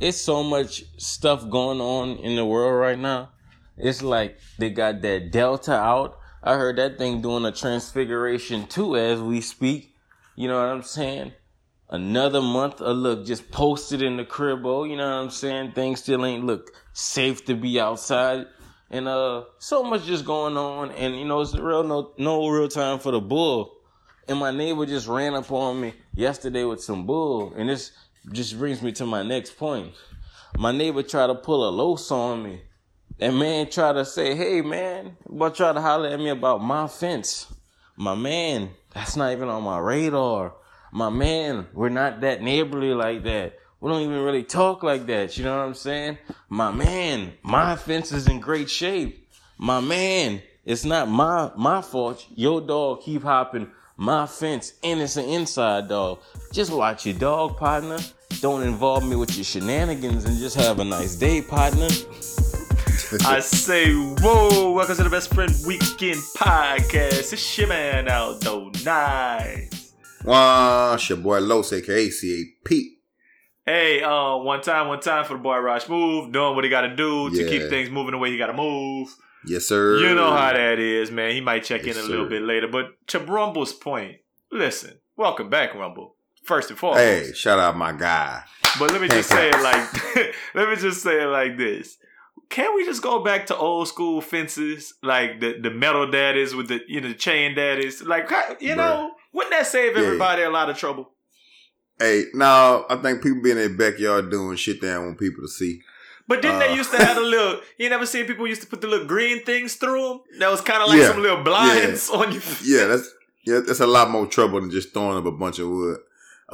It's so much stuff going on in the world right now. It's like they got that Delta out. I heard that thing doing a transfiguration too as we speak. You know what I'm saying? Another month of look just posted in the crib, oh, You know what I'm saying? Things still ain't look safe to be outside. And uh so much just going on and you know it's real no no real time for the bull. And my neighbor just ran up on me yesterday with some bull. And this just brings me to my next point. My neighbor tried to pull a los on me. That man tried to say, hey man, but try to holler at me about my fence. My man, that's not even on my radar. My man, we're not that neighborly like that. We don't even really talk like that. You know what I'm saying? My man, my fence is in great shape. My man, it's not my my fault. Your dog keep hopping my fence, and an inside dog. Just watch your dog, partner. Don't involve me with your shenanigans, and just have a nice day, partner. I say, whoa, welcome to the Best Friend Weekend Podcast. It's your man Aldo Nice. Wow, it's your boy Los, aka CAP. Hey, uh, one time, one time for the boy Raj Move, doing what he gotta do to keep things moving the way he gotta move. Yes, sir. You know how that is, man. He might check Yes, in a little bit later. But to Rumble's point, listen, welcome back, Rumble. First and foremost. Hey, shout out my guy. But let me just say it like let me just say it like this. Can't we just go back to old school fences, like the, the metal daddies with the you know the chain daddies? Like you know, wouldn't that save Yeah. everybody a lot of trouble? Hey, no, I think people be in their backyard doing shit they don't want people to see. But didn't Uh. they used to have a little? You never seen people used to put the little green things through them? That was kind of like Yeah. some little blinds on you. Yeah, that's yeah, that's a lot more trouble than just throwing up a bunch of wood.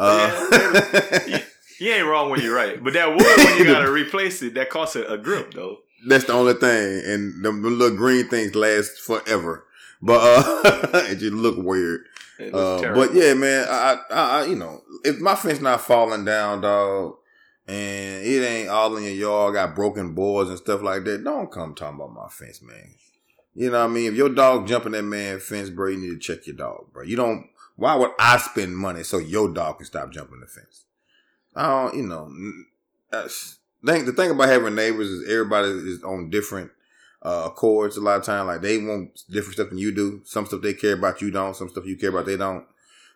Uh, You ain't wrong when you're right, but that wood when you gotta replace it, that costs a, grip though. that's the only thing, and them little green things last forever. But uh, it just look weird. Uh, but yeah, man, I, I, I, you know, if my fence not falling down, dog, and it ain't all in your yard, got broken boards and stuff like that, don't come talking about my fence, man. You know what I mean? If your dog jumping that man fence, bro, you need to check your dog, bro. You don't. Why would I spend money so your dog can stop jumping the fence? I don't, you know. thing, the thing about having neighbors is everybody is on different uh, accords a lot of time. Like they want different stuff than you do. Some stuff they care about, you don't. Some stuff you care about, they don't.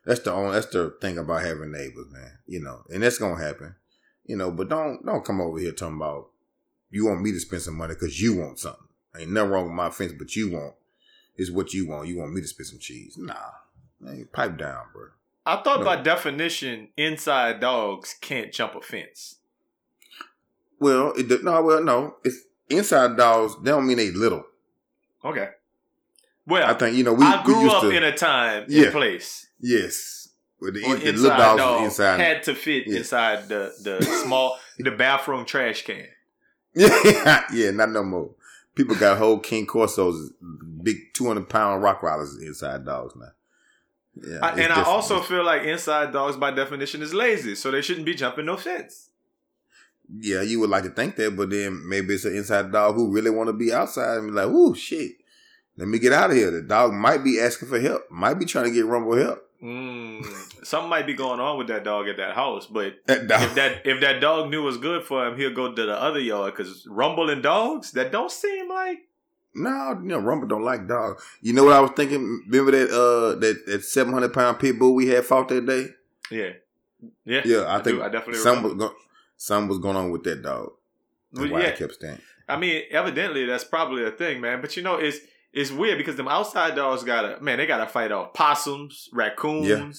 That's the only. That's the thing about having neighbors, man. You know, and that's gonna happen. You know, but don't don't come over here talking about you want me to spend some money because you want something. Ain't nothing wrong with my fence, but you want is what you want. You want me to spend some cheese? Nah, man, pipe down, bro. I thought No. by definition, inside dogs can't jump a fence. Well, it no, well, no. It's inside dogs. They don't mean they little. Okay. Well, I think you know we, I grew we up to. in a time Yeah. and place yes, with the, where the inside little dogs dog inside. had to fit inside the the small the bathroom trash can. Yeah, yeah, not no more. People got whole Cane Corsos, big two hundred pound rock riders inside dogs now. Yeah, I, and I also feel like inside dogs by definition is lazy, so they shouldn't be jumping no fence. yeah, you would like to think that, but then maybe it's an inside dog who really want to be outside and be like, "Ooh, shit, let me get out of here." The dog might be asking for help, might be trying to get Rumble help. Mm, something might be going on with that dog at that house, but That if that if that dog knew was good for him, he'll go to the other yard because rumbling dogs that don't seem like no, you know, Rumble don't like dogs. You know what I was thinking? Remember that uh that that seven hundred pound pit bull we had fought that day? yeah yeah Yeah, I, think do. I definitely something remember. was go- something was going on with that dog. That's Well, why I kept staying. I mean, evidently that's probably a thing, man. But you know, it's it's weird because them outside dogs gotta man, they gotta fight off possums, raccoons. Yeah.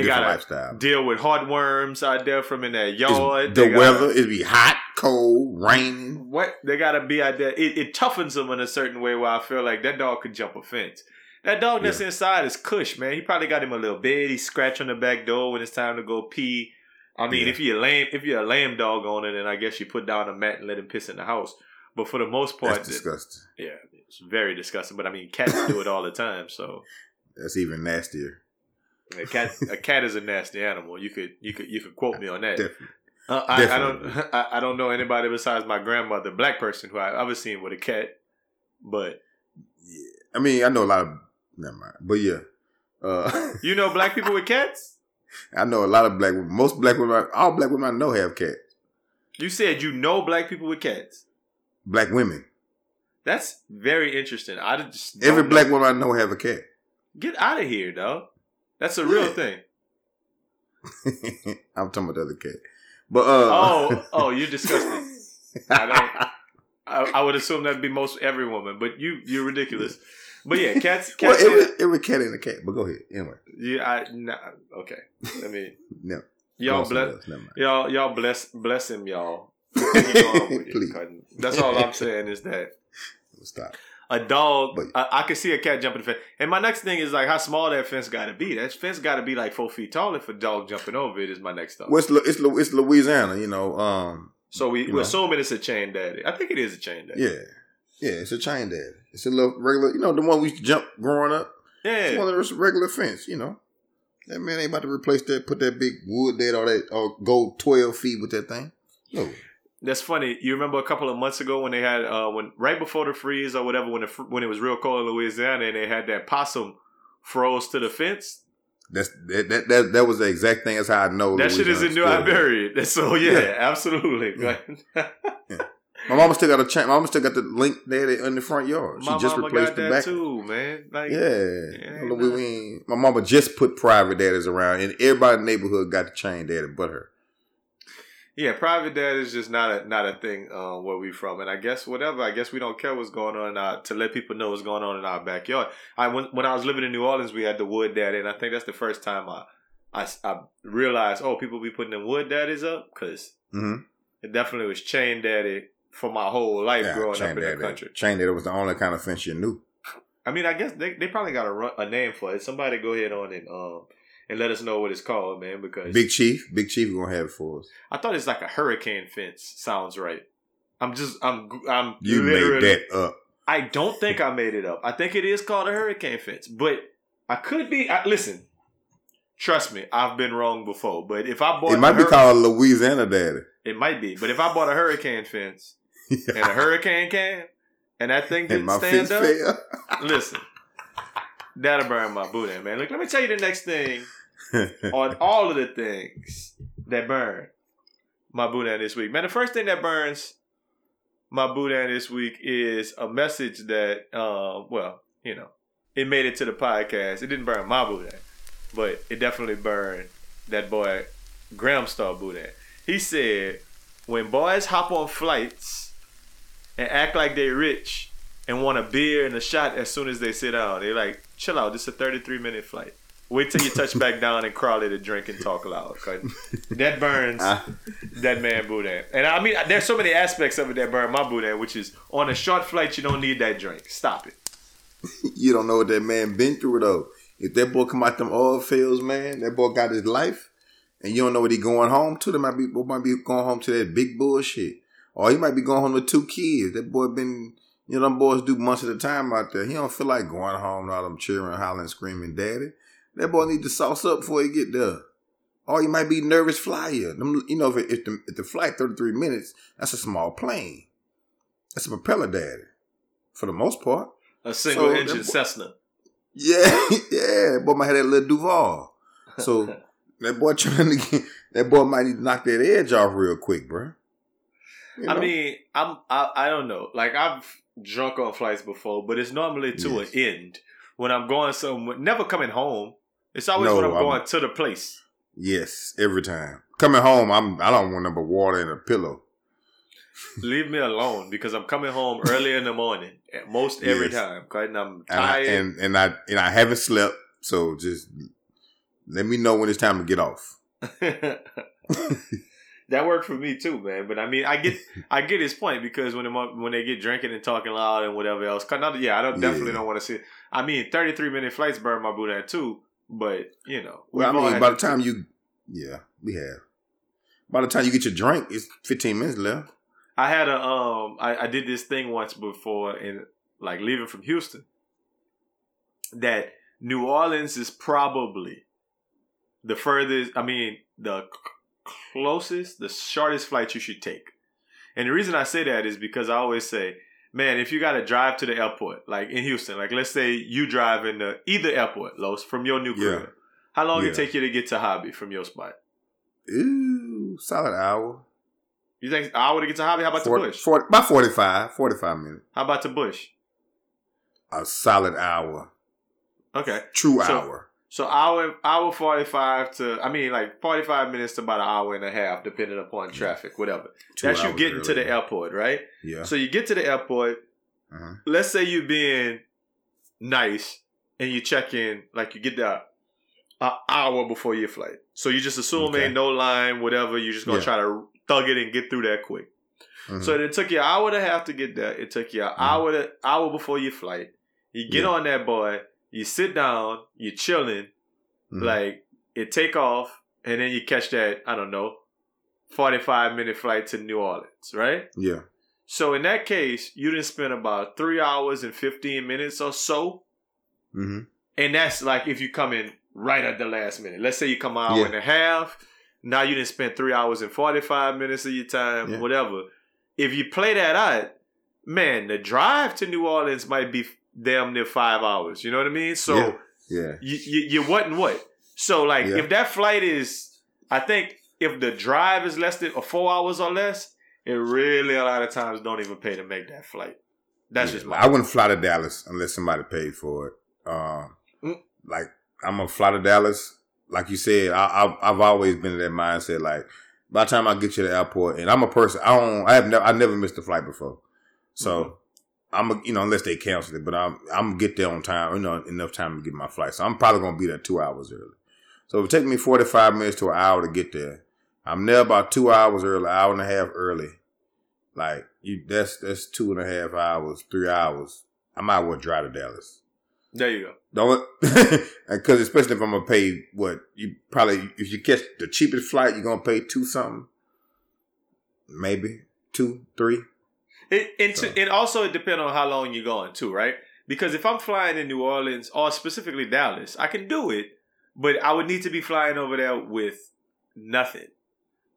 They gotta lifestyle. deal with heartworms out there from in It's yard. the gotta- weather, it'd be hot, cold, raining. What they gotta be out there. It, it toughens them in a certain way where I feel like that dog could jump a fence. That dog that's inside is Cush, man. He probably got him a little bed. He scratch on the back door when it's time to go pee. I mean, Yeah. if you're a lame, if you're a lame dog on it, then I guess you put down a mat and let him piss in the house. But for the most part, That's disgusting. yeah, it's very disgusting. But I mean, cats do it all the time. So That's even nastier. a cat, a cat is a nasty animal. You could, you could, you could quote me on that. Definitely. Uh, I, I don't, I, I don't know anybody besides my grandmother, black person, who I ever seen with a cat. But Yeah. I mean, I know a lot of. Never mind. But yeah. Uh, you know, black people with cats. I know a lot of black women. Most black women, all black women I know have cats. You said you know black people with cats. Black women. That's very interesting. I just Every know. black woman I know have a cat. Get out of here, dog. That's a real Yeah. thing. I'm talking about the other cat. But uh Oh, oh, you're disgusting. I don't. I, I would assume that'd be most every woman, but you, you're ridiculous. But yeah, cats, well, cats. it every cat in a cat. But go ahead. Anyway. yeah, I nah, okay. I mean, No. y'all bless, else. Never mind. y'all, y'all bless, bless him, y'all. Keep going with it, Please. That's all I'm saying is that Stop. A dog. But- I, I could see a cat jumping the fence. And my next thing is like how small that fence got to be. That fence got to be like four feet tall if a dog jumping over it. Is my next thought. Well, it's, it's, it's Louisiana, you know. Um, So we, we're know. assuming it's a chain daddy. I think it is a chain daddy. yeah. Yeah, it's a chain daddy. It's a little regular, you know, the one we used to jump growing up. Yeah. It's one of those regular fence, you know. That man ain't about to replace that, put that big wood there or that, or go 12 feet with that thing. No. That's funny. You remember a couple of months ago when they had uh when right before the freeze or whatever when the, when it was real cold in Louisiana and they had that possum froze to the fence. That's that that that, that was the exact thing. That's how I know. that shit is in New. Iberia. So yeah, Yeah. absolutely. My mama still got a chain. My mama still got the link there in the front yard. She My just replaced got the that back. too, man. Like Yeah, Yeah, we- we my mama just put private daddies around, and everybody in the neighborhood got the chain daddy but her. Yeah, private dad is just not a not a thing uh, where we from, and I guess whatever. I guess we don't care what's going on in our, to let people know what's going on in our backyard. I when when I was living in New Orleans, we had the wood daddy, and I think that's the first time I I, I realized oh people be putting them wood daddies up because hmm it definitely was chain daddy for my whole life Yeah, growing up in daddy. the country. Chain daddy was the only kind of fence you knew. I mean, I guess they, they probably got a, run, a name for it. Somebody go ahead on and um and let us know what it's called, man. Because Big Chief, Big Chief gonna have it for us. I thought it's like a hurricane fence. Sounds right. I'm just I'm I'm You made that up. I don't think I made it up. I think it is called a hurricane fence, but I could be. I, listen, trust me, I've been wrong before. But if I bought, It might a be called Louisiana Daddy. It might be, but if I bought a hurricane fence and a hurricane can, and that thing and didn't my stand fence up, fell. listen, that'll burn my in, man. Look, let me tell you the next thing on all of the things that burn my boudin this week. Man, the first thing that burns my boudin this week is a message that, uh, well, you know, it made it to the podcast. It didn't burn my boudin, but it definitely burned that boy Graham Star boudin. He said, when boys hop on flights and act like they rich and want a beer and a shot as soon as they sit down, they like, chill out. This is a 33 minute flight. Wait till you touch back down and crawl it a drink and talk loud. That burns Ah. that man boudin. And I mean, there's so many aspects of it that burn my boudin, which is on a short flight, you don't need that drink. Stop it. you don't know what that man been through though. If that boy come out them oil fields, man, that boy got his life, and you don't know what he going home to. That might be boy might be going home to that big bullshit, or he might be going home with two kids. That boy been, you know, them boys do months at a time out there. He don't feel like going home and all them cheering, hollering, screaming, "Daddy!" That boy need to sauce up before he get there. Or you might be nervous flyer. Them, you know, if, if the if the flight thirty three minutes, that's a small plane. That's a propeller, daddy, for the most part. A single So, engine that- Cessna. Yeah, yeah. That boy might have that little Duval. So that boy trying to get that boy might need to knock that edge off real quick, bro. You I mean, I'm I, I don't know. Like I've drunk on flights before, but it's normally to Yes. an end when I'm going somewhere. Never coming home. It's always No, when I'm I'm- going to the place. yes, every time coming home, I'm I don't want number water and a pillow. Leave me alone because I'm coming home early in the morning. At most every Yes. time, okay? And I'm And I, tired. and and I and I haven't slept, so just let me know when it's time to get off. that worked for me too, man. But I mean, I get I get his point because when them, when they get drinking and talking loud and whatever else, 'cause not, yeah, I don't definitely Yeah. don't want to see. I mean, thirty three minute flights burn my boudin too, but you know, Well, I mean, by the time you, yeah, we have. By the time you get your drink, it's 15 minutes left. I had a um I, I did this thing once before in like leaving from Houston that New Orleans is probably the furthest I mean the closest the shortest flight you should take. And the reason I say that is because I always say, man, if you got to drive to the airport like in Houston, like let's say you drive in the either airport, Los, from your new crib. Yeah. How long Yeah. it take you to get to Hobby from your spot? Ooh, solid hour. You think an hour to get to Hobby? How about Forty- to Bush? forty- about 45, 45 minutes. How about the Bush? A solid hour. Okay. True So- hour. So hour hour forty five to I mean like forty five minutes to about an hour and a half, depending upon traffic, whatever. Two That's you getting to the airport, right? Yeah. So you get to the airport. Uh-huh. Let's say you're being nice and you check in, like you get there an hour before your flight. So you just assume Okay. ain't no line, whatever. You're just gonna Yeah. try to thug it and get through that quick. Mhm. So it took you an hour and a half to get there. It took you an Mhm. hour to, hour before your flight. You get Yeah. on that boy. You sit down. You're chilling. Mhm. Like it take off, and then you catch that I don't know, forty five minute flight to New Orleans, right? yeah. So in that case, you didn't spend about three hours and fifteen minutes or so, hmm and that's like if you come in right at the last minute. Let's say you come an hour Yeah. and a half. Now you didn't spend three hours and forty five minutes of your time, Yeah. whatever. If you play that out, man, the drive to New Orleans might be damn near five hours. You know what I mean? So Yeah. Yeah. you, you you what and what. So like Yeah. if that flight is, I think if the drive is less than or four hours or less, it really a lot of times don't even pay to make that flight. That's Yeah, just my. I wouldn't fly to Dallas unless somebody paid for it. Um, Mm. Like I'm gonna fly to Dallas. Like you said, I, I've always been in that mindset. Like by the time I get you to the airport, and I'm a person, I don't, I have never, I never missed a flight before. So Mhm. I'm, a, you know, unless they cancel it, but I'm, I'm gonna get there on time. You know, enough time to get my flight. So I'm probably gonna be there two hours early. So it take me 45 minutes to an hour to get there, I'm there about two hours early, hour and a half early. Like you, that's that's two and a half hours, three hours. I might well drive to Dallas. there you go. Don't because especially if I'm gonna pay what you probably if you catch the cheapest flight, you're gonna pay two something, maybe two, three. It and, to, So- also it depends on how long you're going too, right? Because if I'm flying in New Orleans or specifically Dallas, I can do it, but I would need to be flying over there with nothing.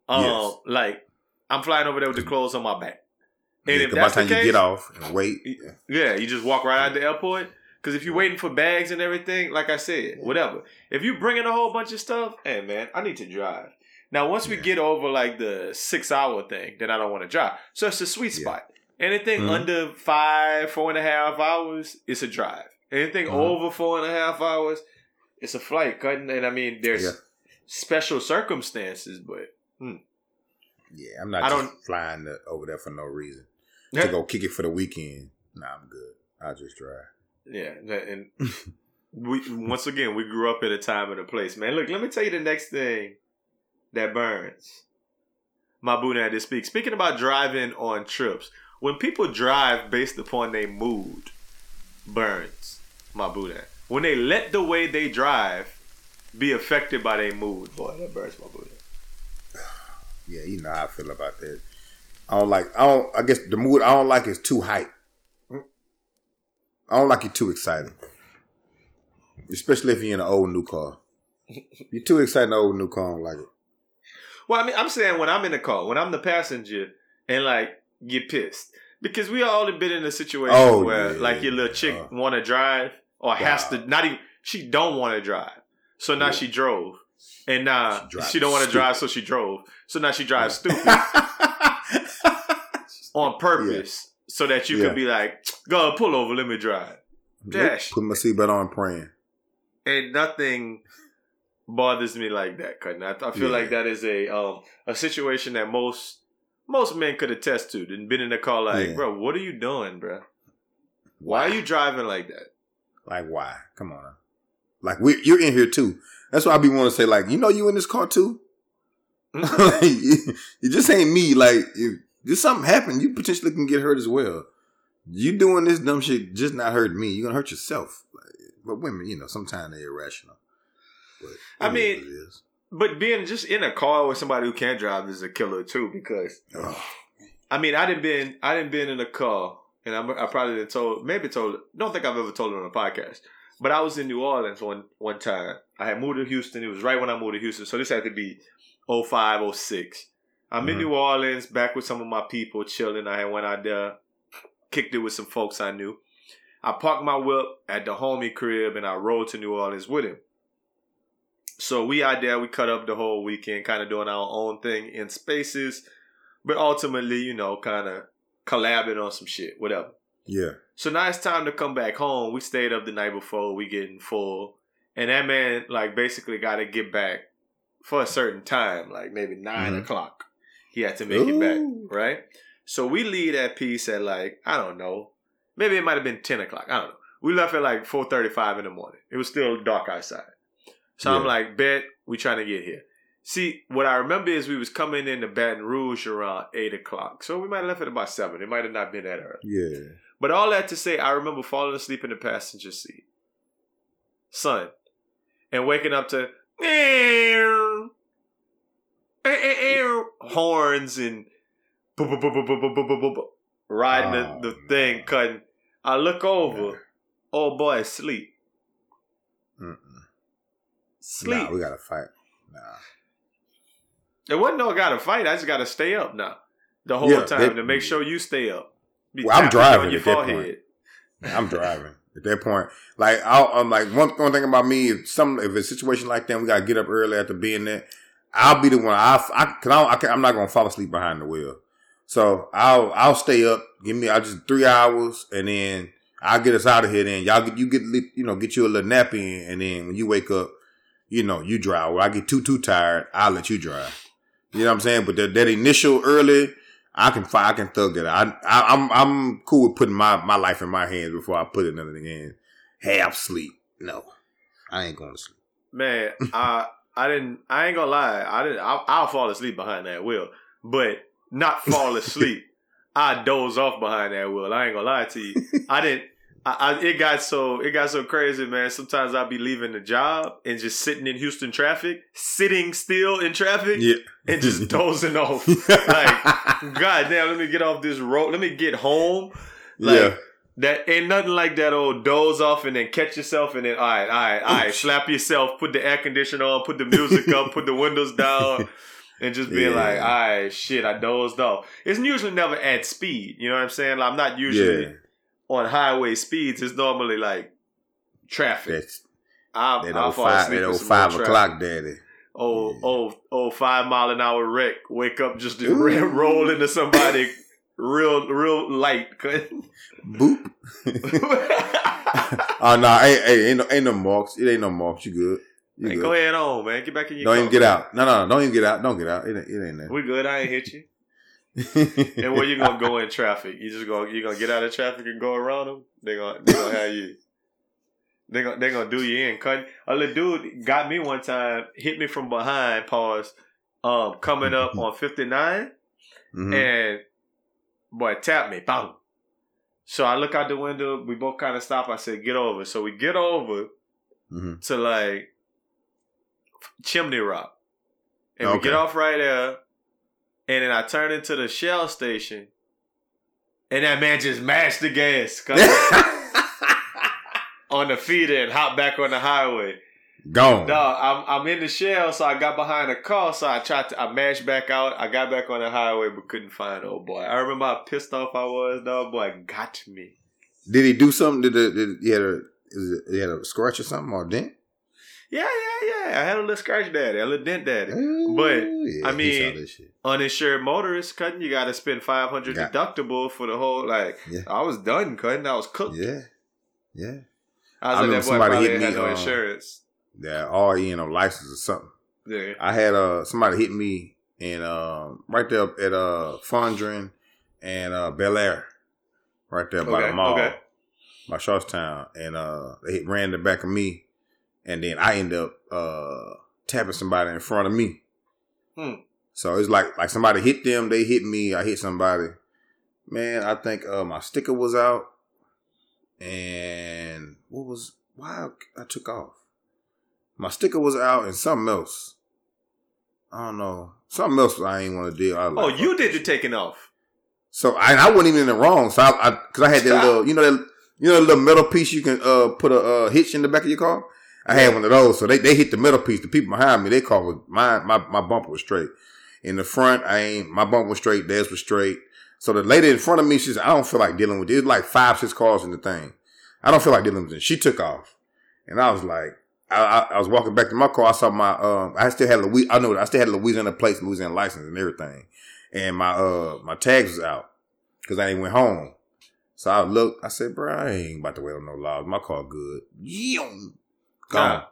Um, Yes. like I'm flying over there with the clothes on my back. And Yeah, if 'cause by that's the the time case, you get off and wait, Yeah, you just walk right out the airport. Because if you're waiting for bags and everything, like I said, whatever. If you're bringing a whole bunch of stuff, hey man, I need to drive. Now, once we Yeah. get over like the six hour thing, then I don't want to drive. So it's a sweet Yeah. spot. Anything Mhm. under five, four and a half hours, it's a drive. Anything Mhm. over four and a half hours, it's a flight. Cutting, and I mean, there's Yeah. special circumstances, but yeah, I'm not I just don't- flying to, over there for no reason to go kick it for the weekend. Nah, I'm good. I'll just drive. Yeah, and we once again we grew up at a time and a place, man. Look, let me tell you the next thing that burns. My boo had to speak. Speaking about driving on trips, when people drive based upon their mood, burns. My boudin. When they let the way they drive be affected by their mood, boy, that burns my boudin. Yeah, you know how I feel about that. I don't like. I don't. I guess the mood I don't like is too hype. I don't like it too excited, especially if you're in an old new car. You're too excited in an old new car. I don't like it. Well, I mean, I'm saying when I'm in the car, when I'm the passenger, and like get pissed because we all have been in a situation Oh, where yeah, like your little chick uh, want to drive or has to not even she don't want to drive, so now Yeah. she drove, and now She she, don't want to drive, so she drove, so now she drives Yeah. stupid on purpose so that you Yeah. could be like, go pull over, let me drive, Dash. Put my seatbelt on, praying. and nothing bothers me like that. Cause I, I feel Yeah. like that is a um a situation that most most men could attest to. And been in the car like, Yeah. bro, what are you doing, bro? Why are you driving like that? Like why? Come on. Like we, you're in here too. That's why I be want to say like, you know, you in this car too. Mm-hmm. like, you, you just ain't me. Like if just something happen, you potentially can get hurt as well. You doing this dumb shit just not hurt me. You're gonna hurt yourself. Like, but women, you know, sometimes they're irrational. But I mean, it is. But being just in a car with somebody who can't drive is a killer too. Because Ugh. I mean, I didn't been I didn't been in a car, and I'm, I probably didn't told maybe told don't think I've ever told it on a podcast. But I was in New Orleans one one time. I had moved to Houston. It was right when I moved to Houston, so this had to be 05, 06. I'm in Mhm. New Orleans, back with some of my people, chilling. I had went out there, kicked it with some folks I knew. I parked my whip at the homie crib, and I rode to New Orleans with him. So we out there, we cut up the whole weekend, kind of doing our own thing in spaces, but ultimately, you know, kind of collabing on some shit, whatever. Yeah. So now it's time to come back home. We stayed up the night before. We getting full, and that man like basically got to get back for a certain time, like maybe 9 Mhm. o'clock. He had to make it back, right? So we leave that piece at like I don't know, maybe it might have been ten o'clock. I don't know. We left at like four thirty-five in the morning. It was still dark outside. So yeah. I'm like, bet we trying to get here. See, what I remember is we was coming into Baton Rouge around eight o'clock, so we might have left at about seven. It might have not been that early. Yeah. But all that to say, I remember falling asleep in the passenger seat, son, and waking up to horns and riding oh, the, the thing, cutting. I look over, yeah. oh boy, asleep. Mm-mm sleep. Nah, we gotta fight. Nah. There wasn't no gotta fight. I just gotta stay up now the whole Yeah, time to make sure you stay up. Be Well, I'm driving at that point. I'm driving at that point. Like I'll, I'm like one one thing about me. If some if a situation like that, we gotta get up early after being there. I'll be the one. I I, cause I, I can, I'm not gonna fall asleep behind the wheel. So I'll I'll stay up. Give me I just three hours, and then I'll get us out of here. Then y'all get you get you know get you a little nap in, and then when you wake up, you know you drive. When I get too too tired, I'll let you drive. You know what I'm saying? But that, that initial early, I can fight. I can thug it. I, I I'm I'm cool with putting my my life in my hands before I put it in the hands. Half sleep. No, I ain't going to sleep. Man, I I didn't. I ain't gonna lie. I didn't. I'll, I'll fall asleep behind that wheel, but not fall asleep. I doze off behind that wheel. I ain't gonna lie to you. I didn't. I, I it got so it got so crazy, man. Sometimes I'll be leaving the job and just sitting in Houston traffic, sitting still in traffic, Yeah, and just dozing off. Like, God damn, let me get off this road. Let me get home. Like, yeah. That ain't nothing like that old doze off and then catch yourself and then all right, all right, all right, slap yourself, put the air conditioner on, put the music up, put the windows down, and just being Yeah. like, all right, shit, I dozed off. It's usually never at speed, you know what I'm saying? Like, I'm not usually yeah. On highway speeds. It's normally like traffic. That's I'll, that old fall five, asleep that old five o'clock daddy. Oh, Yeah. oh, oh, five mile an hour wreck. Wake up just roll into somebody real, real light. Boop. oh no, hey, hey, ain't no, ain't no marks. It ain't no marks. You good? You Hey, good? go ahead on, man. Get back in your Don't car. even get out. No, no, no, don't even get out. Don't get out. It ain't, it ain't We good. I ain't hit you. And where you gonna go in traffic? You just gonna you gonna get out of traffic and go around them? They gonna they gonna have you. They gonna they gonna do you in. Cut. A little dude got me one time, hit me from behind. Pause. Um, coming up on fifty nine, Mhm. and boy tapped me. Boom. So I look out the window. We both kind of stop. I said, "Get over." So we get over Mhm. to like Chimney Rock, and we get off right there. And then I turn into the Shell station, and that man just mashed the gas on the feeder and hopped back on the highway. Gone. Dog, I'm I'm in the Shell, so I got behind a car, so I tried to I mashed back out. I got back on the highway, but couldn't find old boy. I remember how pissed off I was. Dog, boy, got me. Did he do something? Did, the, did he had a is it, he had a scratch or something or a dent? Yeah, yeah, yeah. I had a little scratch daddy, a little dent daddy. Ooh, But, yeah, I mean, saw this shit. uninsured motorist cutting you got to spend 500 Yeah. deductible for the whole like Yeah. i was done cutting i was cooked yeah, yeah, i was I like that boy somebody probably hit had me, no uh, insurance yeah. Or you know, license or something. yeah I had uh somebody hit me and um right there at uh Fondren and uh Bellaire, right there by Okay, the mall, okay. by Sharpstown, and uh they hit, ran the back of me, and then I end up uh tapping somebody in front of me. Hmm. So it's like like somebody hit them, they hit me, I hit somebody. Man, I think uh my sticker was out, and what was why I took off. My sticker was out and something else. I don't know. Something else I ain't want to do. I was Oh, like, you did the taking off. So I, I wasn't even in the wrong. So I, I cause I had that Stop. little, you know that, you know, that little metal piece you can uh put a uh, hitch in the back of your car. I had one of those. So they, they hit the metal piece. The people behind me, they called my my my bumper was straight. In the front, I ain't my bumper was straight. Theirs was straight. So the lady in front of me, she said, "I don't feel like dealing with it." Like five six cars in the thing. I don't feel like dealing with it. She took off, and I was like, I, I, I was walking back to my car. I saw my um, I still had Louis. I know I still had Louisiana plates, Louisiana license, and everything, and my uh my tags was out because I ain't went home. So I looked. I said, "Bro, I ain't about to wait on no laws. My car good." Yoom. Gone.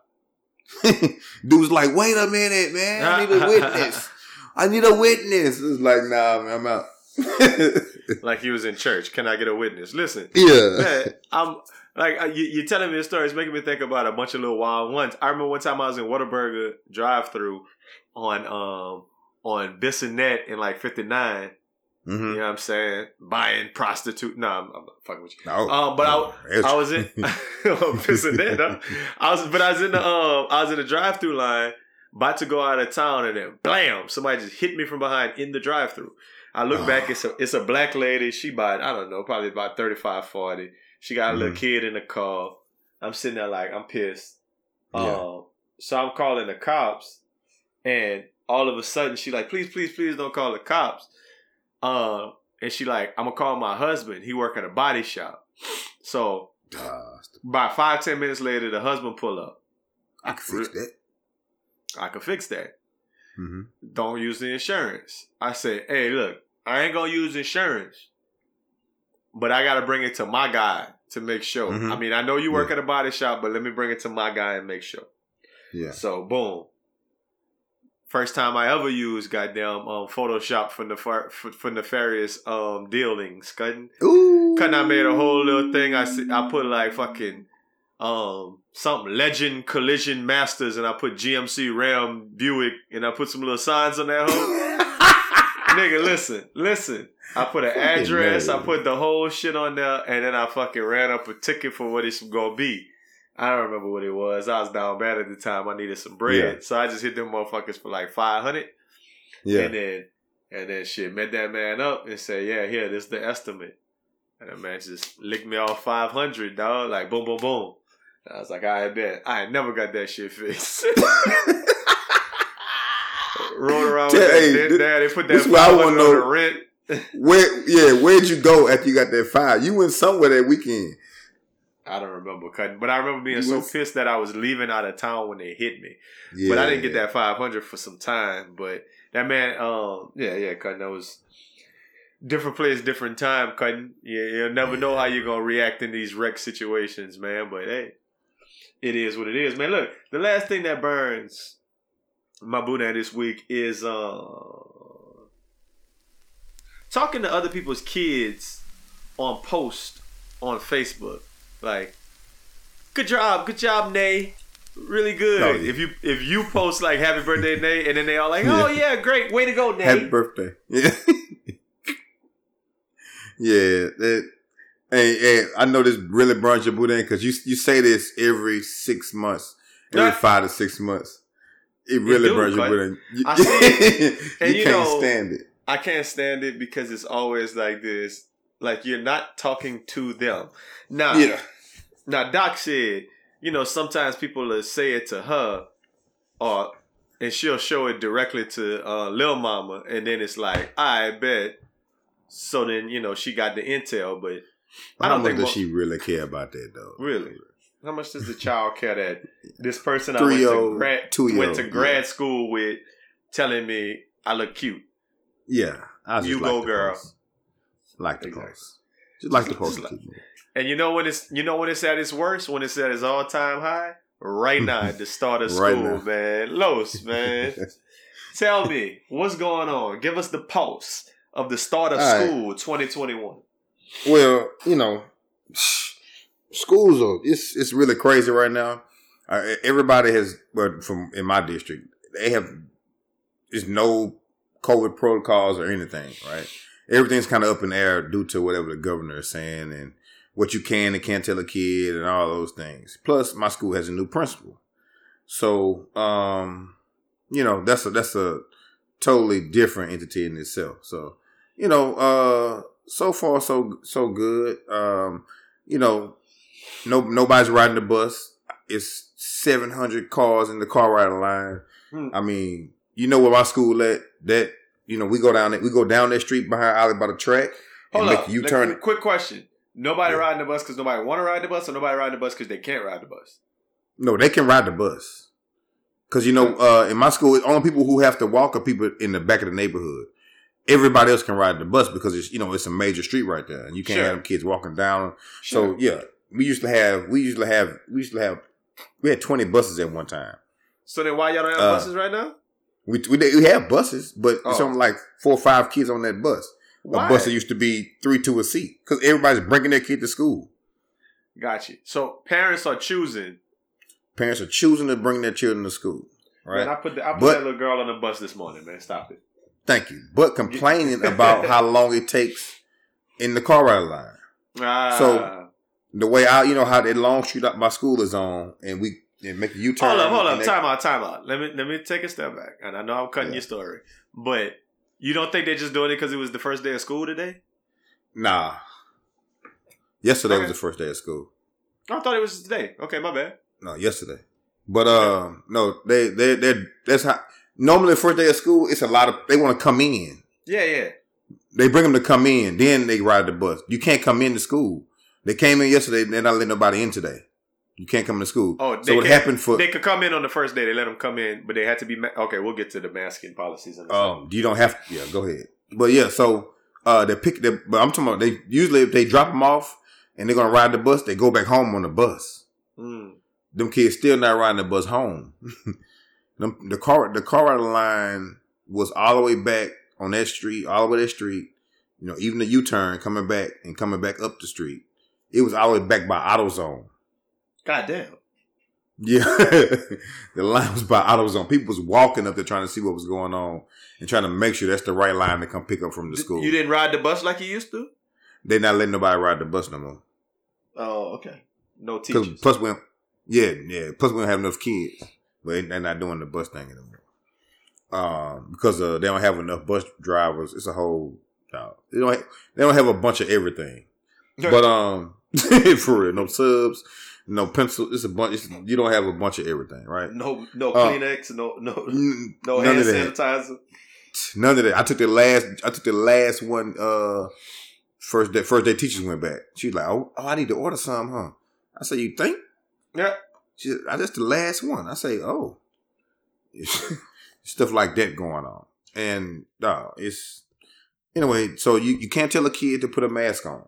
Dude was like, "Wait a minute, man. I need a witness. I need a witness." It was like, "Nah, man, I'm out." Like he was in church. Can I get a witness? Listen, yeah. man, I'm like you, you're telling me the story. It's making me think about a bunch of little wild ones. I remember one time I was in Whataburger drive-through on um on Bissonnet in like '59. Hmm You know what I'm saying? Buying prostitute. No, I'm, I'm fucking with you. No, Um, but I- no, it's- I was in Bissonnet. huh? I was, but I was in the um, I was in the drive-through line, about to go out of town, and then blam, somebody just hit me from behind in the drive-through. I look back, it's a it's a black lady. She bought I don't know, probably about 35, 40. She got a little Mhm. kid in the car. I'm sitting there like I'm pissed. Yeah. Um, so I'm calling the cops, and all of a sudden she like, please, please, please don't call the cops. Uh, and she like, I'm gonna call my husband. He work at a body shop. So Ah, about five ten minutes later, the husband pull up. I can fix that. I can fix that. Mm-hmm. Don't use the insurance. I said, hey, look, I ain't gonna use insurance, but I gotta bring it to my guy to make sure. Mhm. I mean, I know you work Yeah. at a body shop, but let me bring it to my guy and make sure. Yeah. So boom. First time I ever used goddamn um, Photoshop for the for, for nefarious um dealings. Cutting, Ooh. cutting. I made a whole little thing. I I put like fucking um something Legend Collision Masters, and I put GMC Ram Buick, and I put some little signs on that hole. Nigga, listen, listen. I put an Fucking address, I put the whole shit on there, and then I fucking ran up a ticket for what it's gonna be. I don't remember what it was. I was down bad at the time. I needed some bread, Yeah. so I just hit them motherfuckers for like five hundred, Yeah. and then and then shit met that man up and said, "Yeah, here, this is the estimate." And the man just licked me off five hundred, dog. Like boom, boom, boom. I was like, I bet I ain't never got that shit fixed. Rode around with that hey, dead this- dad. They put that this is what I wanna on the know. rent. Where? Yeah. Where'd you go after you got that five? You went somewhere that weekend. I don't remember cutting, but I remember being You so pissed that I was leaving out of town when they hit me. Yeah. But I didn't get that five hundred for some time. But that man, um, yeah, yeah, cutting. That was different place, different time. Cutting. Yeah, you'll never know how you're gonna react in these wreck situations, man. But hey, it is what it is, man. Look, the last thing that burns my boudin this week is uh talking to other people's kids on post on Facebook. Like, good job, good job, Nay. Really good. Yeah. If you if you post like happy birthday, Nay, and then they all like, oh yeah, great, way to go, Nay. Happy birthday. Yeah. yeah. That, and, and I know this really burns your boudin because you you say this every six months, every Yeah. five to six months. It really do, burns your cut. boudin. You, it. you And you can't know- stand it. I can't stand it because it's always like this. Like you're not talking to them. Now, Yeah. Now Doc said, you know, sometimes people will say it to her, or and she'll show it directly to uh, Lil Mama, and then it's like, I bet. So then you know she got the intel, but I How don't much think does mo- she really care about that though? Really? How much does the child care that this person I went to grad went to grad yeah. school with telling me I look cute? Yeah. I You go, girl. post. Like the Exactly. post. Just like the Just like- to keep moving. And you know when it's you know when it's at its worst, when it's at its all time high? Right now at the start of Right school, now. man. Los, man. Tell me, what's going on? Give us the pulse of the start of All right. school 2021. Well, you know, schools are it's it's really crazy right now. Uh, everybody has, but from in my district, they have there's no COVID protocols or anything. Right, everything's kind of up in the air due to whatever the governor is saying and what you can and can't tell a kid and all those things. Plus, my school has a new principal, so um, you know, that's a that's a totally different entity in itself. So, you know, uh so far so so good. Um, you know, no nobody's riding the bus. It's seven hundred cars in the car riding line. Hmm. I mean, you know where my school at? That you know, we go down that we go down that street behind Alley by the track and Hold make up. a U turn. Quick question. Nobody Yeah. riding the bus because nobody want to ride the bus, or nobody riding the bus because they can't ride the bus. No, they can ride the bus. Cause you know, uh, in my school, only people who have to walk are people in the back of the neighborhood. Everybody else can ride the bus because it's you know it's a major street right there, and you can't Sure. have them kids walking down. Sure. So yeah, we used to have we used to have we used to have we had twenty buses at one time. So then why y'all don't have Uh, buses right now? We we, we have buses, but it's Oh. only like four or five kids on that bus. Why? A bus that used to be three to a seat because everybody's bringing their kid to school. Got you. So parents are choosing. Parents are choosing to bring their children to school. Right. Man, I put the, I put But- that little girl on the bus this morning. Man, stop it. Thank you. But complaining about how long it takes in the car ride line. Ah. So, The way I, you know, how that long street up my school is on, and we and make a U turn. hold up, hold up, time out, time out. Let me let me take a step back. And I know I'm cutting Yeah. your story, but you don't think they're just doing it because it was the first day of school today? Nah. Yesterday Okay. was the first day of school. I thought it was today. Okay, my bad. No, yesterday. But um, no, they they they that's how. Normally, the first day of school, it's a lot of they want to come in. Yeah, yeah. They bring them to come in, then they ride the bus. You can't come into school. They came in yesterday. They're not letting nobody in today. You can't come to school. Oh, so they what happened for? They could come in on the first day. They let them come in, but they had to be. Ma- okay, we'll get to the masking policies. And Um, you don't have to. Yeah, go ahead. But yeah, so uh, they pick. They, but I'm talking about they usually if they drop them off and they're gonna ride the bus, they go back home on the bus. Mm. Them kids still not riding the bus home. them, the car, the car ride line was all the way back on that street, all the way that street. You know, even the U turn coming back and coming back up the street. It was all the way back by AutoZone. God damn. Yeah, the line was by AutoZone. People was walking up there trying to see what was going on and trying to make sure that's the right line to come pick up from the school. You didn't ride the bus like you used to? They're not letting nobody ride the bus no more. Oh, okay. No teachers. plus we, yeah, yeah. Plus we don't have enough kids, but they- they're not doing the bus thing anymore. Um, because uh, they don't have enough bus drivers. It's a whole. No, they don't. Have, they don't have a bunch of everything. But um, for real, no subs, no pencil. It's a bunch. It's, you don't have a bunch of everything, right? no, no Uh, Kleenex, no, no, N- no hand sanitizer. None of that. I took the last. I took the last one. Uh, first day. First day teachers went back. She's like, "Oh, oh I need to order some, huh?" I said, "You think?" Yeah. She said, "I just the last one." I say, "Oh." Stuff like that going on, and uh, it's anyway. So you you can't tell a kid to put a mask on.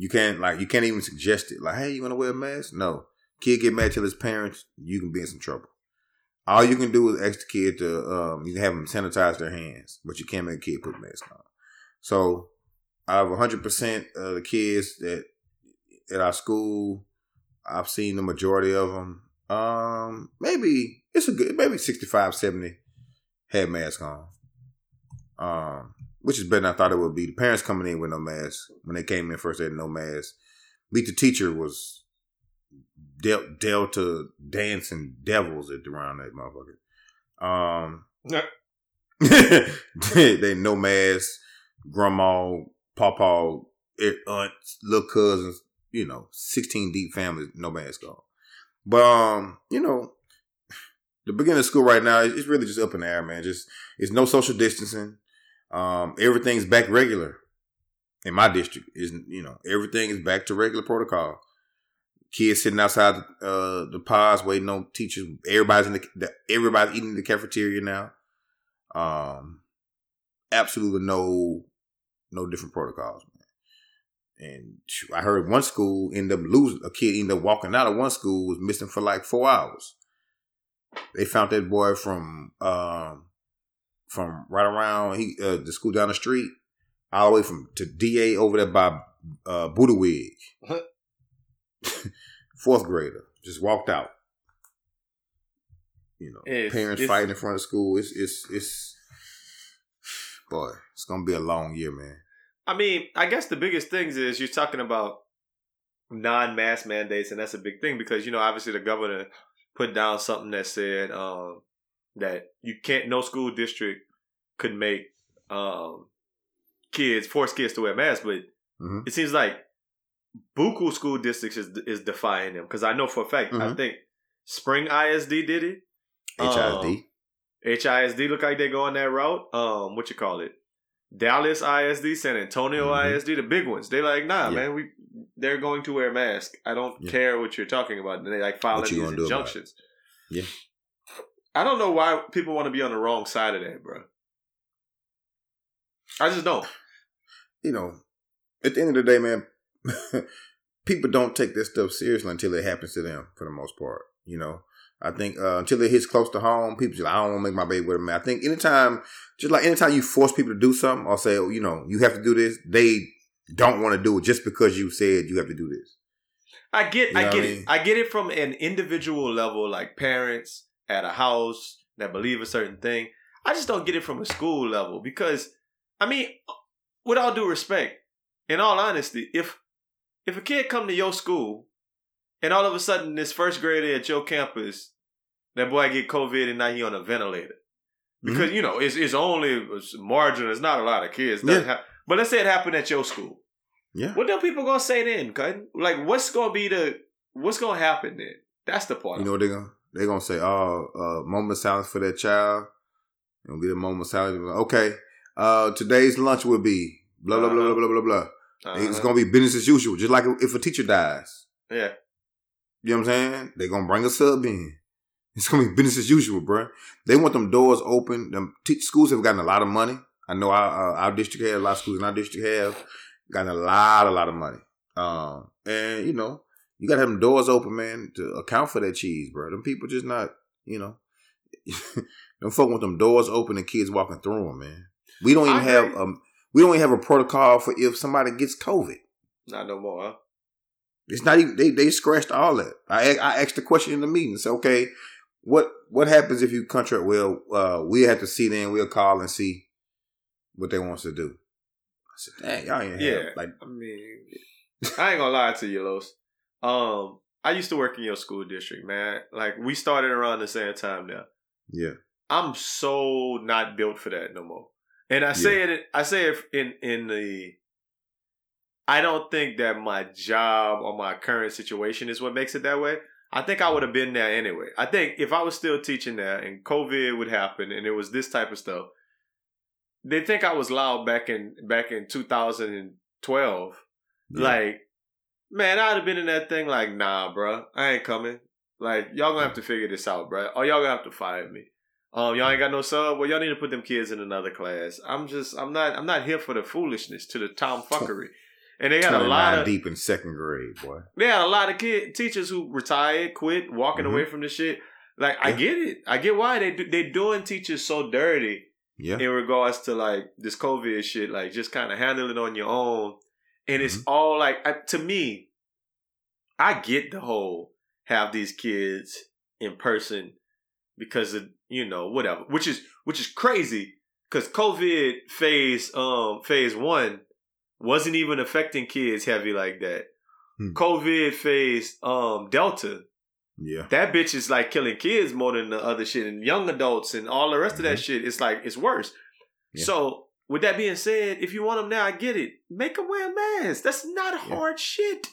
You can't like you can't even suggest it. Like, hey, you want to wear a mask? No. Kid get mad till his parents. You can be in some trouble. All you can do is ask the kid to um, you can have them sanitize their hands, but you can't make a kid put a mask on. So out of hundred percent of the kids that at our school, I've seen the majority of them. Um, maybe it's a good, maybe 65, 70 had masks on. Um, which is better than I thought it would be. The parents coming in with no mask when they came in first, they had no mask. Meet the teacher was del- Delta dancing devils at around that motherfucker. Um, Yeah. they, they no mask, grandma, pawpaw, eh, aunts, little cousins, you know, 16 deep families, no mask on. But, um, you know, the beginning of school right now, is it's really just up in the air, man. Just, it's no social distancing. Um, everything's back regular in my district. Is you know, everything is back to regular protocol. Kids sitting outside uh, the pods waiting on teachers. Everybody's in the, the everybody's eating in the cafeteria now. Um, absolutely no, no different protocols, man. And I heard one school end up losing a kid ended up walking out of one school was missing for like four hours. They found that boy from um from right around he uh, the school down the street, all the way from to DA over there by uh Budawig. Fourth grader just walked out. You know, It's- parents it's- fighting in front of school. It's it's it's boy, it's gonna be a long year, man. I mean, I guess the biggest things is you're talking about non-mask mandates, and that's a big thing because you know obviously the governor put down something that said um, that you can't. No school district could make um, kids force kids to wear masks, but Mhm. it seems like buku school districts is is defying them because I know for a fact I Mhm. think Spring ISD did it. HISD. HISD look like they going that route. Um, what you call it? Dallas ISD, San Antonio Mhm. ISD, the big ones. They like, nah, Yeah. man, we they're going to wear masks. I don't Yeah. care what you're talking about. And they like you these gonna do about injunctions. Yeah. I don't know why people want to be on the wrong side of that, bro. I just don't. you know, at the end of the day, man, people don't take this stuff seriously until it happens to them for the most part. You know, I think uh, until it hits close to home, people just, I don't want to make my baby with a man. I think anytime, just like anytime you force people to do something or say, oh, you know, you have to do this, they don't want to do it just because you said you have to do this. I get, You know I get I it. I get it from an individual level, like parents at a house that believe a certain thing. I just don't get it from a school level because, I mean, with all due respect, in all honesty, if if a kid come to your school and all of a sudden this first grader at your campus, that boy get COVID and now he on a ventilator Mm-hmm. because you know it's it's only marginal. It's not a lot of kids. Yeah. Doesn't but let's say it happened at your school. Yeah. What them people gonna say then? Like, what's gonna be the what's gonna happen then? That's the part. You know what they're gonna they're gonna say, oh, uh, moment of silence for that child. It'll be a moment of silence. Okay, uh, today's lunch will be blah blah blah blah blah blah blah. Uh-huh. It's gonna be business as usual, just like if a teacher dies. yeah. You know what I'm saying? They're gonna bring a sub in. It's gonna be business as usual, bro. They want them doors open. Them te- schools have gotten a lot of money. I know our, uh, our district has a lot of schools in our district have gotten a lot, a lot of money. Um, and you know, you gotta have them doors open, man, to account for that cheese, bro. Them people just not, you know, them folk with them doors open and kids walking through them, man. We don't even I have agree. um, we don't even have a protocol for if somebody gets COVID. Not no more, huh? It's not even they they scratched all that. I I asked the question in the meeting. Say, okay, what what happens if you contract? Well, uh, we have to see then. We'll call and see what they want us to do. I said, dang, y'all ain't Yeah. have, like I mean, I ain't gonna lie to you, Los. Um, I used to work in your school district, man. Like we started around the same time now. yeah, I'm so not built for that no more. And I say it I say it in in the I don't think that my job or my current situation is what makes it that way. I think I would have been there anyway. I think if I was still teaching there and COVID would happen and it was this type of stuff, they think I was loud back in back in 2012. Yeah. Like, man, I'd have been in that thing like, nah, bro, I ain't coming. Like, y'all gonna have to figure this out, bruh. Or y'all gonna have to fire me. Um, y'all ain't got no sub. Well, y'all need to put them kids in another class. I'm just, I'm not, I'm not here for the foolishness, to the tomfuckery. And they had a lot of, deep in second grade, boy. they had a lot of kid teachers who retired, quit, walking Mhm. away from the shit. Like, I get it. I get why they do, they doing teachers so dirty Yeah, in regards to like this COVID shit, like just kind of handle it on your own. And it's Mhm. all like I, to me, I get the whole have these kids in person because of you know whatever, which is which is crazy because COVID phase um phase one wasn't even affecting kids heavy like that. Hmm. COVID phase um Delta yeah, that bitch is like killing kids more than the other shit and young adults and all the rest of that shit. It's like it's worse. Mm-hmm. Yeah. So with that being said, if you want them now, I get it. Make them wear a mask. That's not hard shit.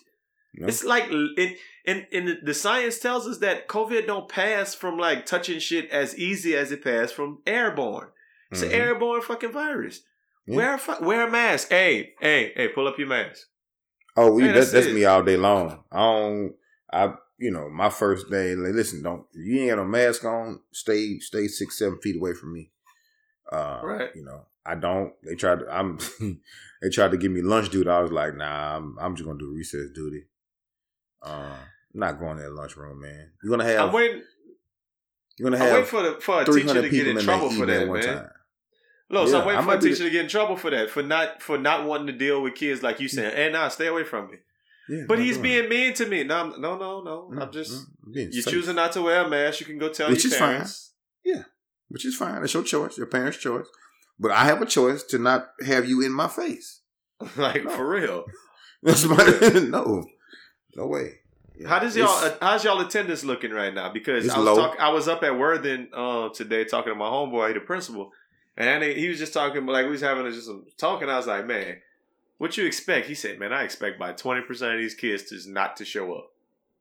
No. It's like it, and and the- science tells us that COVID don't pass from like touching shit as easy as it passed from airborne. It's Mhm. an airborne fucking virus. Yeah. Wear a fu- wear a mask. Hey hey hey, pull up your mask. Oh, we Hey, that's, that's that's me all day long. I don't. I you know my first day. Like, listen, don't you ain't got no mask on. Stay stay six seven feet away from me. Uh, Right. You know I don't. They tried to. I'm. they tried to give me lunch duty. I was like, nah. I'm. I'm just gonna do recess duty. Uh, I'm not going to that lunchroom, man. You're gonna have. I'm waiting. you're gonna have. I'm waiting for the for a teacher to get in in trouble for that, one man. time. Look, so Yeah, I'm waiting I for a teacher to get in trouble for that, for not for not wanting to deal with kids like you saying, "Hey, nah, stay away from me." Yeah, But he's doing being mean to me. No, I'm- no, no, no. it. I'm just Mm, mm, you're safe. choosing not to wear a mask. You can go tell Which your is fine. parents. which is fine. It's your choice, your parents' choice. But I have a choice to not have you in my face. like No. for real. That's my no, no way. How does y'all? uh, how's y'all attendance looking right now? Because I was talk, I was up at Worthing uh, today talking to my homeboy, the principal, and he he was just talking like we was having just some talking. I was like, man, what you expect? He said, man, I expect by twenty percent of these kids to not to show up.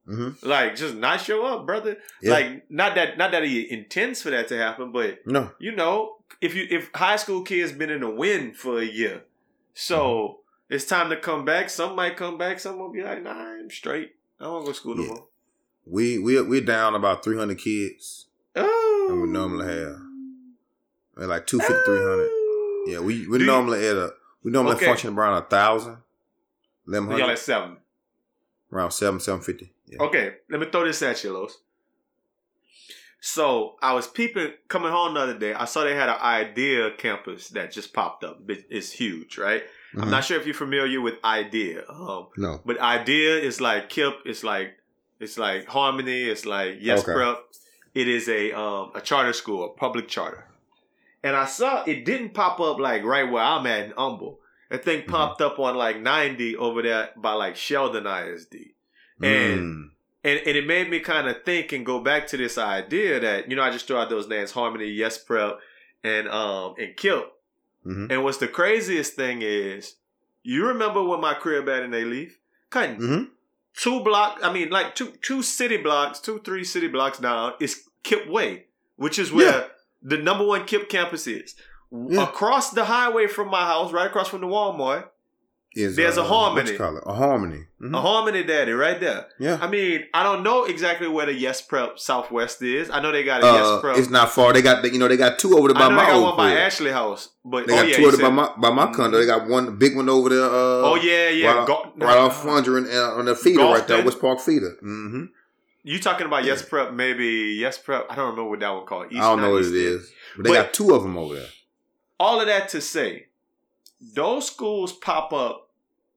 Mhm. Like just not show up, brother. Yeah. Like not that not that he intends for that to happen, but no, you know, if you if high school kids been in a win for a year, so it's time to come back. Some might come back. Some will be like, nah, I'm straight. I don't want to go to school no Yeah. more. we we we're down about three hundred kids. Oh, And we normally have. We're like two fifty, three hundred. Oh. Yeah, we we Do you- normally at a we normally Okay. function around a thousand, eleven Y'all at seven. around seven seven fifty. Yeah. Okay, let me throw this at you, Los. So I was peeping coming home the other day. I saw they had an IDEA campus that just popped up. It's huge, right? I'm Mhm. not sure if you're familiar with IDEA. Um, No. But IDEA is like KIPP. It's like it's like Harmony. It's like Yes Okay. Prep. It is a um a charter school, a public charter. And I saw it didn't pop up like right where I'm at in Humble. That thing Mm-hmm. popped up on like 90 over there by like Sheldon ISD. And Mm. And, and it made me kind of think and go back to this idea that you know I just threw out those names Harmony, Yes Prep, and um and KIPP. Mhm. And what's the craziest thing is, you remember when my crib at in they leave? Cutting Mhm. two block. I mean, like two two city blocks, two three city blocks down is KIPP Way, which is where Yeah. the number one KIPP campus is. Yeah. Across the highway from my house, right across from the Walmart, Is, There's a uh, harmony. What call it? A harmony. Mhm. a Harmony Daddy, right there. Yeah. I mean, I don't know exactly where the Yes Prep Southwest is. I know they got a Uh, Yes Prep. it's not far. They got the, you know they got two over there I by know my they got one by. Ashley House, but They oh got yeah, two over there by my by my condo. They got one big one over there. Uh, oh yeah, yeah. right, Go- right off Flunger and uh, on the feeder right there? West Park feeder. Mm-hmm. You talking about Yes Prep? Maybe Yes Prep. I don't remember what that one called. East I don't know what it is, but they But- got two of them over there. all of that to say, those schools pop up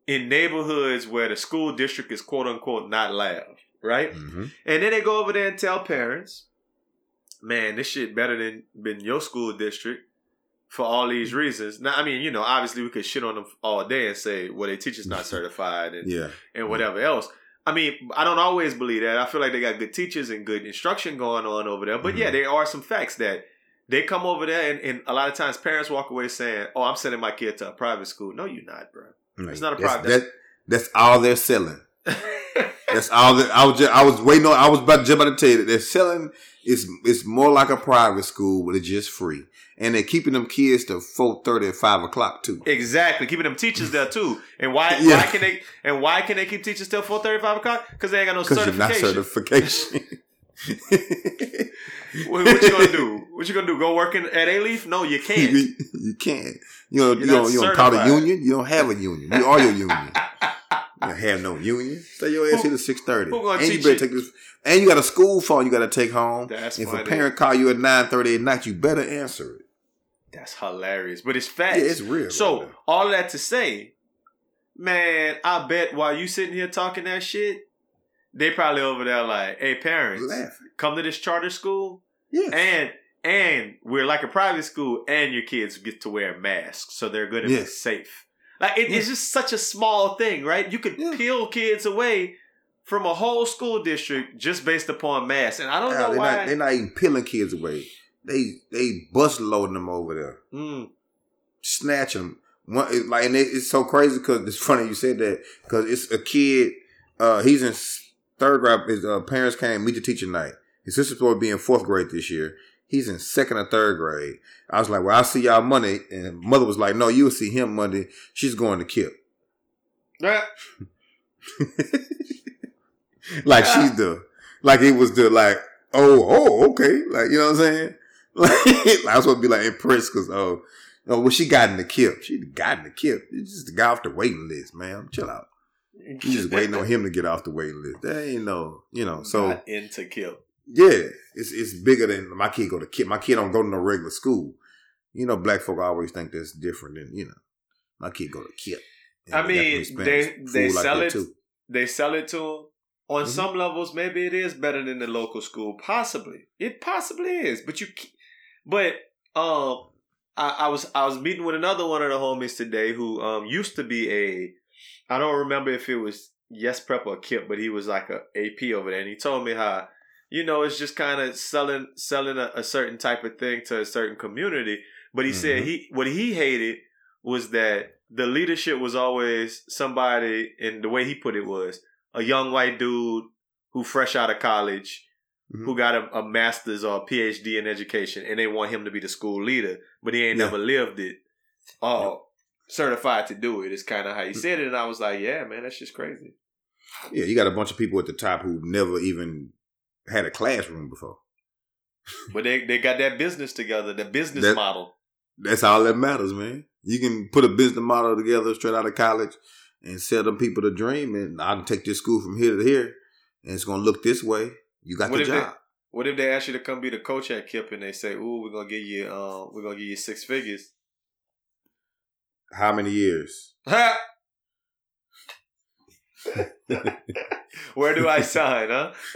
in neighborhoods where the school district is quote unquote not loud, right? Mm-hmm. And then they go over there and tell parents, man, this shit better than than your school district for all these reasons. Now, I mean, you know, obviously we could shit on them all day and say, well, their teacher's not certified and, Yeah, and whatever else. I mean, I don't always believe that. I feel like they got good teachers and good instruction going on over there. But yeah, Mhm. there are some facts that they come over there and, and a lot of times parents walk away saying, Oh, I'm sending my kid to a private school. No, you're not, bro. It's not a That's- problem. That, that's all they're selling. That's all. That, I was just, I was waiting on. I was about just about to tell you that they're selling. It's it's more like a private school, but it's just free, and they're keeping them kids to four thirty at five o'clock too. exactly. Keeping them teachers there too. And why Yeah. why can they and why can they keep teachers till four thirty five o'clock? Because they ain't got no Because you're not certification. certification. what, what you gonna do? What you gonna do? Go working at Alief? No, you can't. you, you can't. You know, you don't, you don't call a union. You don't have a union. You are your union. You don't have no union. Stay your ass here to six thirty. And you better you? take this. And you got a school phone you got to take home. That's if funny. a parent call you at nine thirty at night, you better answer it. That's hilarious. But it's facts. Yeah, it's real. So right all of that to say, man, I bet while you sitting here talking that shit, they probably over there like, hey parents, laughing. come to this charter school Yeah. and and we're like a private school and your kids get to wear masks so they're gonna be safe. Like it, it's just such a small thing, right? You could Yeah. peel kids away from a whole school district just based upon masks. And I don't know they're why. not. They're not even peeling kids away. They they bus loading them over there, Mm, snatching them. One, it, like, and it, it's so crazy because it's funny you said that because it's a kid. Uh, he's in third grade. His uh, parents came meet the teacher night. His sister's supposed to be in fourth grade this year. He's in second or third grade. I was like, "Well, I'll see y'all Monday," and mother was like, "No, you'll see him Monday. She's going to KIPP." yeah. like she's the like it was the like oh oh okay like you know what I'm saying like I was supposed to be like impressed because oh oh well she got in the KIPP she got in the KIPP it's just the guy off the waiting list man chill out you just waiting on him to get off the waiting list that ain't no you know so Not into kill. yeah it's it's bigger than my kid go to KIPP my kid don't go to no regular school you know black folk always think that's different than you know my kid go to KIPP I mean, they they sell that, it. too. They sell it to them. On Mhm. some levels, maybe it is better than the local school. Possibly, it possibly is. But you, but um, I, I was I was meeting with another one of the homies today who um used to be a. I don't remember if it was Yes Prep or KIPP, but he was like a AP over there, and he told me how you know it's just kind of selling selling a, a certain type of thing to a certain community. But he said Mhm. he what he hated was that the leadership was always somebody, and the way he put it was a young white dude who fresh out of college Mhm. who got a, a master's or a PhD in education, and they want him to be the school leader, but he ain't Yeah. never lived it. Oh, certified to do it is kind of how you said it, and I was like, yeah, man, that's just crazy. Yeah, you got a bunch of people at the top who've never even had a classroom before. But they they got that business together, the business That- model. That's all that matters, man. You can put a business model together straight out of college and sell them people the dream, and I can take this school from here to here, and it's gonna look this way. You got What the if they- job. What if they ask you to come be the coach at KIPP, and they say, "Ooh, we're gonna give you, uh, we're gonna give you six figures." How many years? Where do I sign, huh?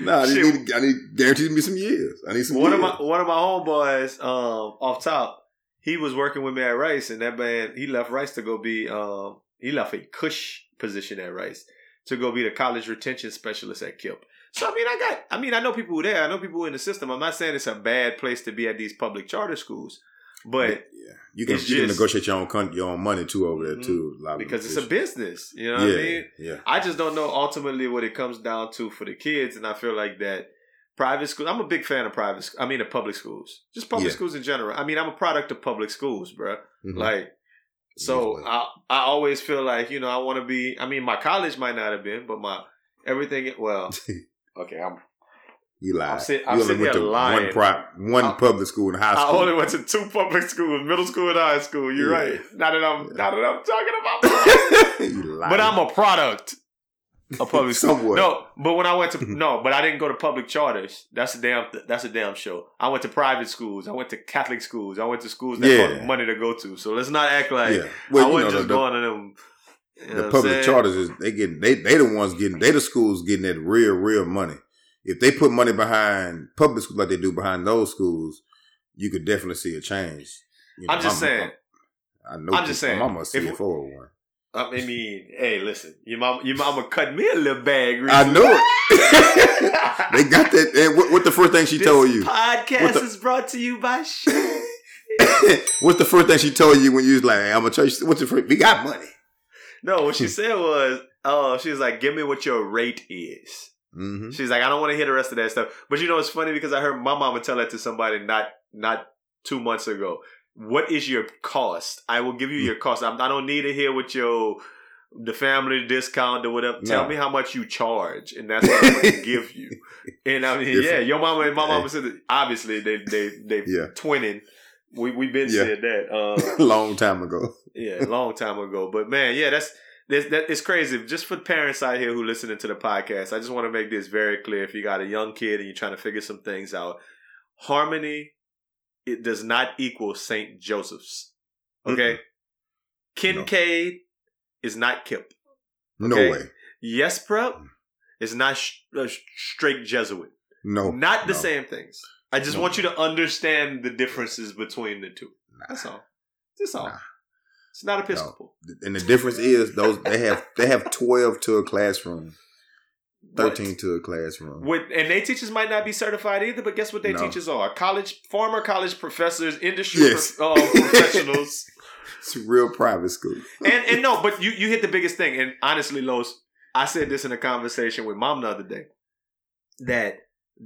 no, I Shit. need, I need guaranteed me some years. I need some one of my one of my homeboys, um, off top, he was working with me at Rice, and that man he left Rice to go be um he left a cush position at Rice to go be the college retention specialist at KIPP. So I mean, I got I mean, I know people who there. I know people who in the system. I'm not saying it's a bad place to be at these public charter schools, but yeah, you can you can negotiate your own con- your own money too over there too. Lot because it's a business, you know yeah, I mean. yeah. I just don't know ultimately what it comes down to for the kids, and I feel like that private school. I'm a big fan of private. I mean, of public schools, just public Yeah. schools in general. I mean, I'm a product of public schools, bruh. Mhm. Like, so Usually. I I always feel like you know I want to be. I mean, my college might not have been, but my everything. Well, okay, I'm. You lied. I'm sit- you I'm only went to lying. one pri- one I- public school in high school. I only went to two public schools, middle school and high school. You're Yeah. right. Now that I'm now that I'm talking about, but I'm a product of public school. No, but when I went to no, but I didn't go to public charters. That's a damn. That's a damn show. I went to private schools. I went to Catholic schools. I went to schools that Yeah. cost money to go to. So let's not act like yeah. Well, I wasn't know, just the, going to them. you know the public charters is they getting they they the ones getting they the schools getting that real real money. If they put money behind public schools like they do behind those schools, you could definitely see a change. You I'm just my- saying. I know. I'm just saying, My mama a CFO one. I mean, hey, listen, your mom, your mama cut me a little bag. I know it. they got that. And what, what the first thing she This told you? Podcast the- is brought to you by What's the first thing she told you when you was like, hey, "I'm gonna you"? What's the first? We got money. No, what she said was, oh, she was like, give me what your rate is. Mm-hmm. She's like, I don't want to hear the rest of that stuff. But you know, it's funny because I heard my mama tell that to somebody not not two months ago. What is your cost? I will give you Hmm. your cost. I'm, I don't need to hear what your the family discount or whatever. Tell me how much you charge, and that's what I'm going to give you. And I mean, yeah, your mama and my mama said that obviously they they they Yeah. twinning. We we've been Yeah. said that. Uh, Long time ago. yeah, long time ago. But man, yeah, that's that's that it's crazy. Just for parents out here who listening to the podcast, I just want to make this very clear. If you got a young kid and you're trying to figure some things out, Harmony it does not equal St. Joseph's. Okay, Kincaid is not KIPP. No way. Yes, prep is not sh- uh, Strake Jesuit. No. not the no. same things. I just No. want you to understand the differences between the two. That's all. That's all. Nah. It's not Episcopal. And the difference is those they have they have twelve to a classroom, thirteen What? to a classroom. With, and they teachers might not be certified either, but guess what they No. teachers are? College, former college professors, industry Yes. prof- uh, professionals. It's a real private school. and and no, but you you hit the biggest thing. And honestly, Los, I said this in a conversation with mom the other day that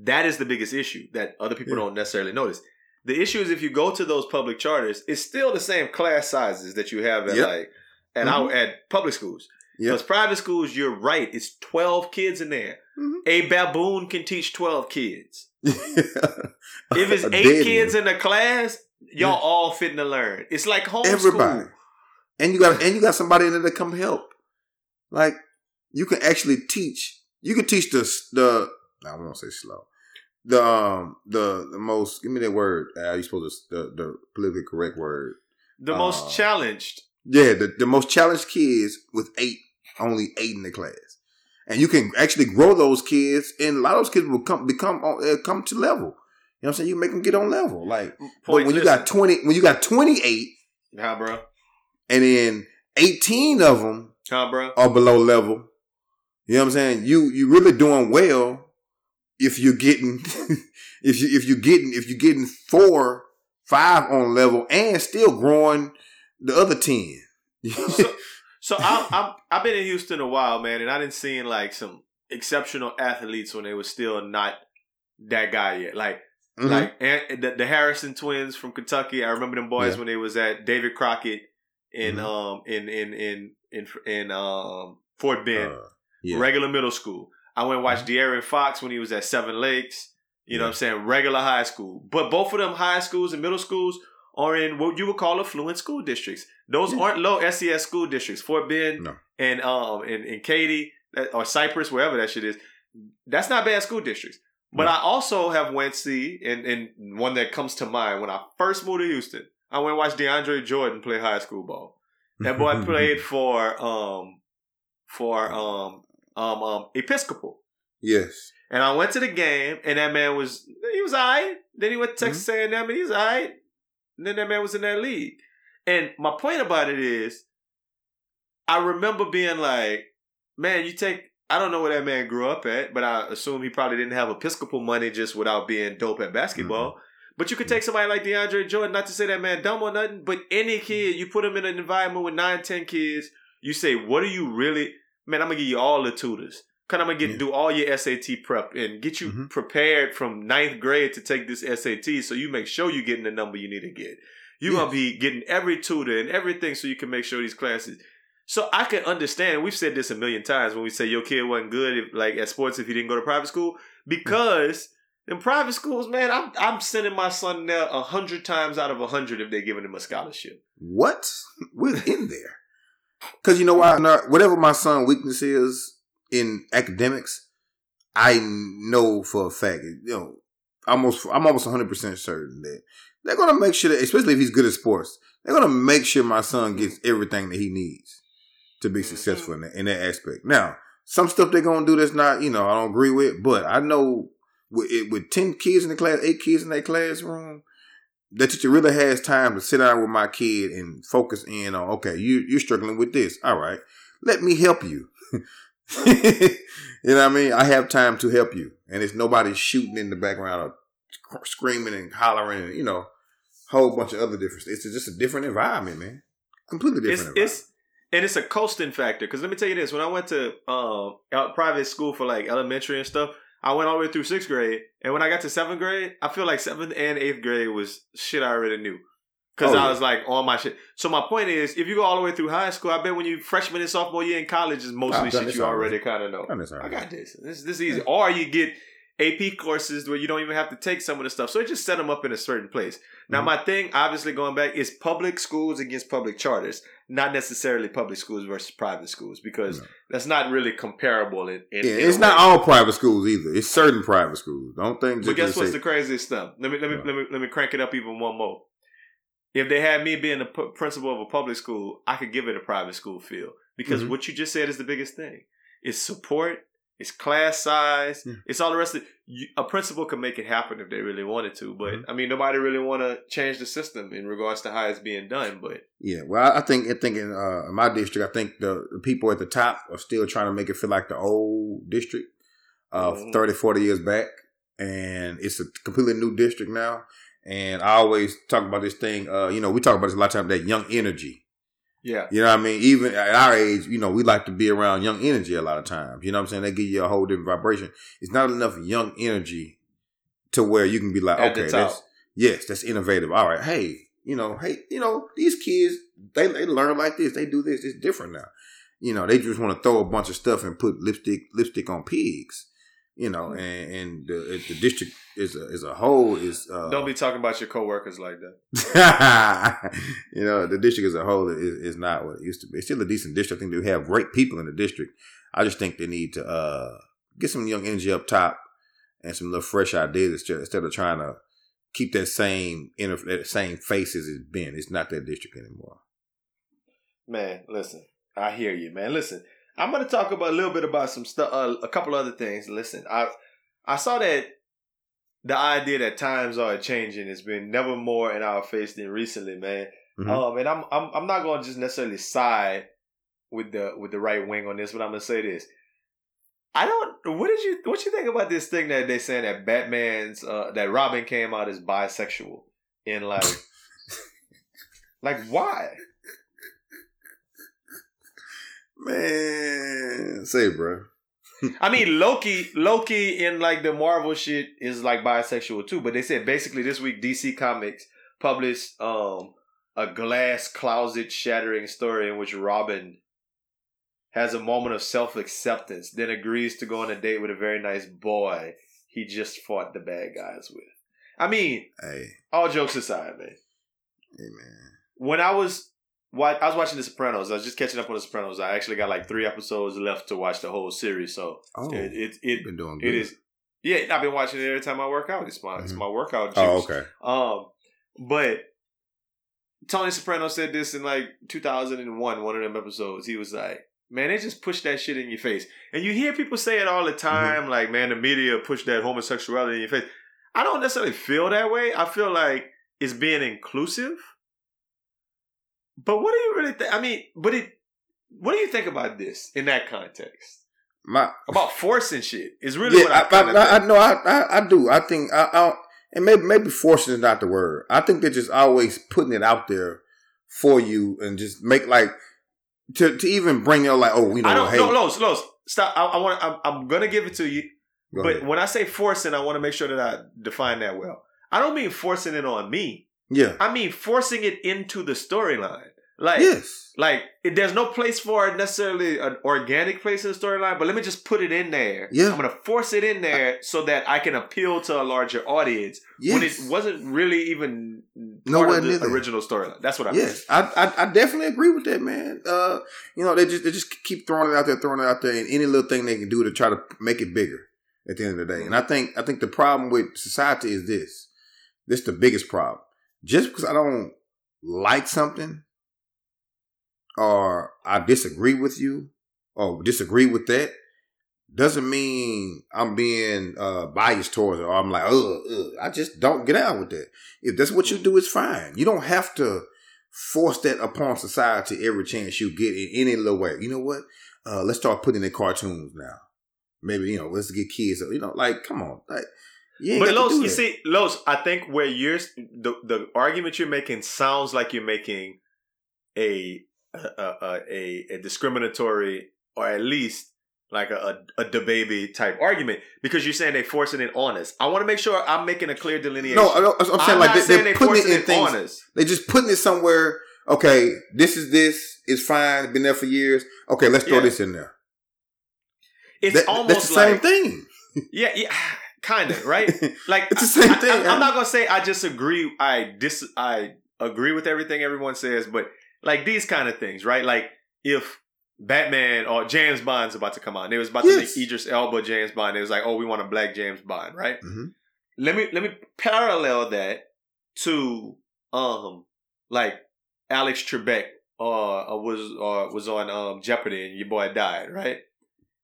that is the biggest issue that other people Yeah. don't necessarily notice. The issue is if you go to those public charters, it's still the same class sizes that you have at Yep. like at our at public schools. Yep. Those private schools, you're right. It's twelve kids in there. Mhm. A baboon can teach twelve kids. If it's eight kids one. in the class, y'all Yeah. all fitting to learn. It's like homeschool. Everybody. and you got and you got somebody in there to come help. Like you can actually teach. You can teach the the. I won't say slow. The um the the most. Give me that word. How you supposed to the the politically correct word? The most Uh, challenged. Yeah, the, the most challenged kids with eight, only eight in the class, and you can actually grow those kids, and a lot of those kids will come become uh, come to level. You know what I'm saying? You make them get on level. Like but Point, when you got twenty, when you got twenty eight, Nah, bro. and then eighteen of them Huh, bro? are below level. You know what I'm saying? You you really doing well if you're getting if you if you getting if you're getting four five on level and still growing the other ten. So I'm, I'm I've been in Houston a while, man, and I didn't see like some exceptional athletes when they were still not that guy yet. Like Mhm. like and the, the Harrison twins from Kentucky. I remember them boys Yeah. when they was at David Crockett in Mhm. um in in in in in um Fort Bend Uh, yeah. Mm-hmm. regular middle school. I went and watched De'Aaron Fox when he was at Seven Lakes. You know what I'm saying? Regular high school. But both of them high schools and middle schools are in what you would call affluent school districts. Those Yeah. aren't low SES school districts. Fort Bend No. and um and, and Katy or Cypress, wherever that shit is. That's not bad school districts. But No. I also have went see and, and one that comes to mind when I first moved to Houston. I went and watched DeAndre Jordan play high school ball. That boy played for um for um um um Episcopal. Yes. And I went to the game and that man was he was alright. Then he went to Texas A&M and he was alright. And then that man was in that league. And my point about it is I remember being like, man, you take I don't know where that man grew up at, but I assume he probably didn't have Episcopal money just without being dope at basketball. But you could take somebody like DeAndre Jordan, not to say that man dumb or nothing, but any kid, you put him in an environment with nine, ten kids, you say, what are you really? Man, I'm gonna give you all the tutors. Cause I'm gonna get Yeah. do all your SAT prep and get you Mhm. prepared from ninth grade to take this SAT, so you make sure you're getting the number you need to get. You're Yes. gonna be getting every tutor and everything, so you can make sure these classes. So I can understand. We've said this a million times when we say your kid wasn't good, if, like at sports, if he didn't go to private school, because in private schools, man, I'm I'm sending my son there a hundred times out of a hundred if they're giving him a scholarship. What? We're in there. Because you know why? Not- Whatever my son' weakness is in academics, I know for a fact. You know, almost I'm almost 100 percent certain that they're gonna make sure that, especially if he's good at sports, they're gonna make sure my son gets everything that he needs to be mm-hmm. successful in that, in that aspect. Now, some stuff they're gonna do that's not, you know, I don't agree with, but I know with with 10 kids in the class, eight kids in that classroom, that teacher really has time to sit down with my kid and focus in on, okay, you, you're struggling with this. All right. Let me help you. you know what I mean? I have time to help you. And it's nobody shooting in the background or screaming and hollering and, you know, whole bunch of other different It's just a different environment, man. Completely It's different it's and it's a coasting factor. Because let me tell you this: when I went to uh, out private school for like elementary and stuff, I went all the way through sixth grade, and when I got to seventh grade, I feel like seventh and eighth grade was shit I already knew. Because Oh, I yeah. was like all my shit. So my point is, if you go all the way through high school, I bet when you freshman and sophomore year in college is mostly shit you already. already kind of know. I got this. This this is easy. Or you get AP courses where you don't even have to take some of the stuff. So it just set them up in a certain place. Now Mhm. my thing, obviously going back, is public schools against public charters, not necessarily public schools versus private schools, because No. that's not really comparable. In, in Yeah, in it's not all private schools either. It's certain private schools. Don't think But guess what's say- the craziest stuff? Let me let me What? let me let me crank it up even one more. If they had me being the principal of a public school, I could give it a private school feel because Mhm. what you just said is the biggest thing. It's support. It's class size. Yeah. It's all the rest of you, a principal can make it happen if they really wanted to. But Mhm. I mean, nobody really want to change the system in regards to how it's being done. But Yeah, well, I think I think in, uh, in my district, I think the, the people at the top are still trying to make it feel like the old district of Mhm. 30, 40 years back, and it's a completely new district now. And I always talk about this thing. Uh, you know, we talk about this a lot of time That young energy. Yeah, You know what I mean? Even at our age, you know, we like to be around young energy a lot of times. You know what I'm saying? They give you a whole different vibration. It's not enough young energy to where you can be like, At okay, that's yes, that's innovative. All right, hey, you know, hey, you know, these kids they they learn like this. They do this. It's different now. You know, they just want to throw a bunch of stuff and put lipstick lipstick on pigs. You know, and and the, the district is a, is a whole is uh, don't be talking about your coworkers like that. you know, the district as a whole is, is not what it used to be. It's still a decent district. I think they have great people in the district. I just think they need to uh, get some young energy up top and some little fresh ideas instead- instead of trying to keep that same that same face as it's been. It's not that district anymore. Man, listen, I hear you, man. Listen, I'm gonna talk about a little bit about some stuff, uh, a couple other things. Listen, I I saw that the idea that times are changing has been never more in our face than recently, man. Mhm. Um, and I'm I'm I'm not gonna just necessarily side with the with the right wing on this, but I'm gonna say this. I don't. What did you What you think about this thing that they saying that Batman's uh, that Robin came out as bisexual in like like why? Man, say, bro. I mean, Loki, Loki in like the Marvel shit is like bisexual too. But they said basically this week DC Comics published um a glass closet shattering story in which Robin has a moment of self acceptance, then agrees to go on a date with a very nice boy he just fought the bad guys with. I mean, Hey, all jokes aside, man. hey, man. When I was I was watching The Sopranos, I was just catching up on The Sopranos. I actually got like three episodes left to watch the whole series, so Oh, it it, it been doing good. it is. Yeah, I've been watching it every time I work out. It's my it's Mhm. my workout. Oh, okay. Um, but Tony Soprano said this in like 2001, one of them episodes. He was like, "Man, they just push that shit in your face," and you hear people say it all the time. Like, man, the media push that homosexuality in your face. I don't necessarily feel that way. I feel like it's being inclusive. But what do you really think? I mean, but it. What do you think about this in that context? My About forcing shit is really yeah, what I, I, of I, I, know. I, I, I do. I think. I, I, and maybe, maybe forcing is not the word. I think they're just always putting it out there for you and just make like to to even bring you like, oh, you know, I don't hey, no, Los, Los, stop. I, I want. I'm, I'm gonna give it to you. go but ahead. when I say forcing, I want to make sure that I define that well. I don't mean forcing it on me. Yeah, I mean forcing it into the storyline. Like, yes, like it, there's no place for it necessarily an organic place in the storyline. But let me just put it in there. Yeah. I'm gonna force it in there so that I can appeal to a larger audience yes, when it wasn't really even part Nowhere of the original storyline. That's what I mean. Yes, I, I I definitely agree with that, man. Uh, you know, they just they just keep throwing it out there, throwing it out there, and any little thing they can do to try to make it bigger at the end of the day. And I think I think the problem with society is this. This is the biggest problem. Just because I don't like something, or I disagree with you, or disagree with that, doesn't mean I'm being uh, biased towards it, or I'm like. I just don't get out with that. If that's what you do, it's fine. You don't have to force that upon society every chance you get in any little way. You know what? Uh, let's start putting in cartoons now. Maybe you know, let's get kids. You know, like come on, like you But Los, you see, Los, I think where you're the the argument you're making sounds like you're making a a a, a, a discriminatory or at least like a a, a baby type argument because you're saying they're forcing it on us. I want to make sure I'm making a clear delineation. no, I, I'm saying I'm like they, saying they're they're putting it in things. on us. They're just putting it somewhere. Okay, this is this. It's fine. Been there for years. Okay, let's throw Yeah. this in there. It's That- almost that's the same like thing. yeah, yeah, kind of right. Like It's the same I, thing, I, am not gonna say I disagree. I dis I agree with everything everyone says, but like these kind of things, right? Like if Batman or James Bond's about to come out, and it was about Yes. to make Idris Elba James Bond. It was like, oh, we want a black James Bond, right? Mhm. Let me let me parallel that to um like Alex Trebek uh, uh, was uh, was on um Jeopardy and your boy died, right?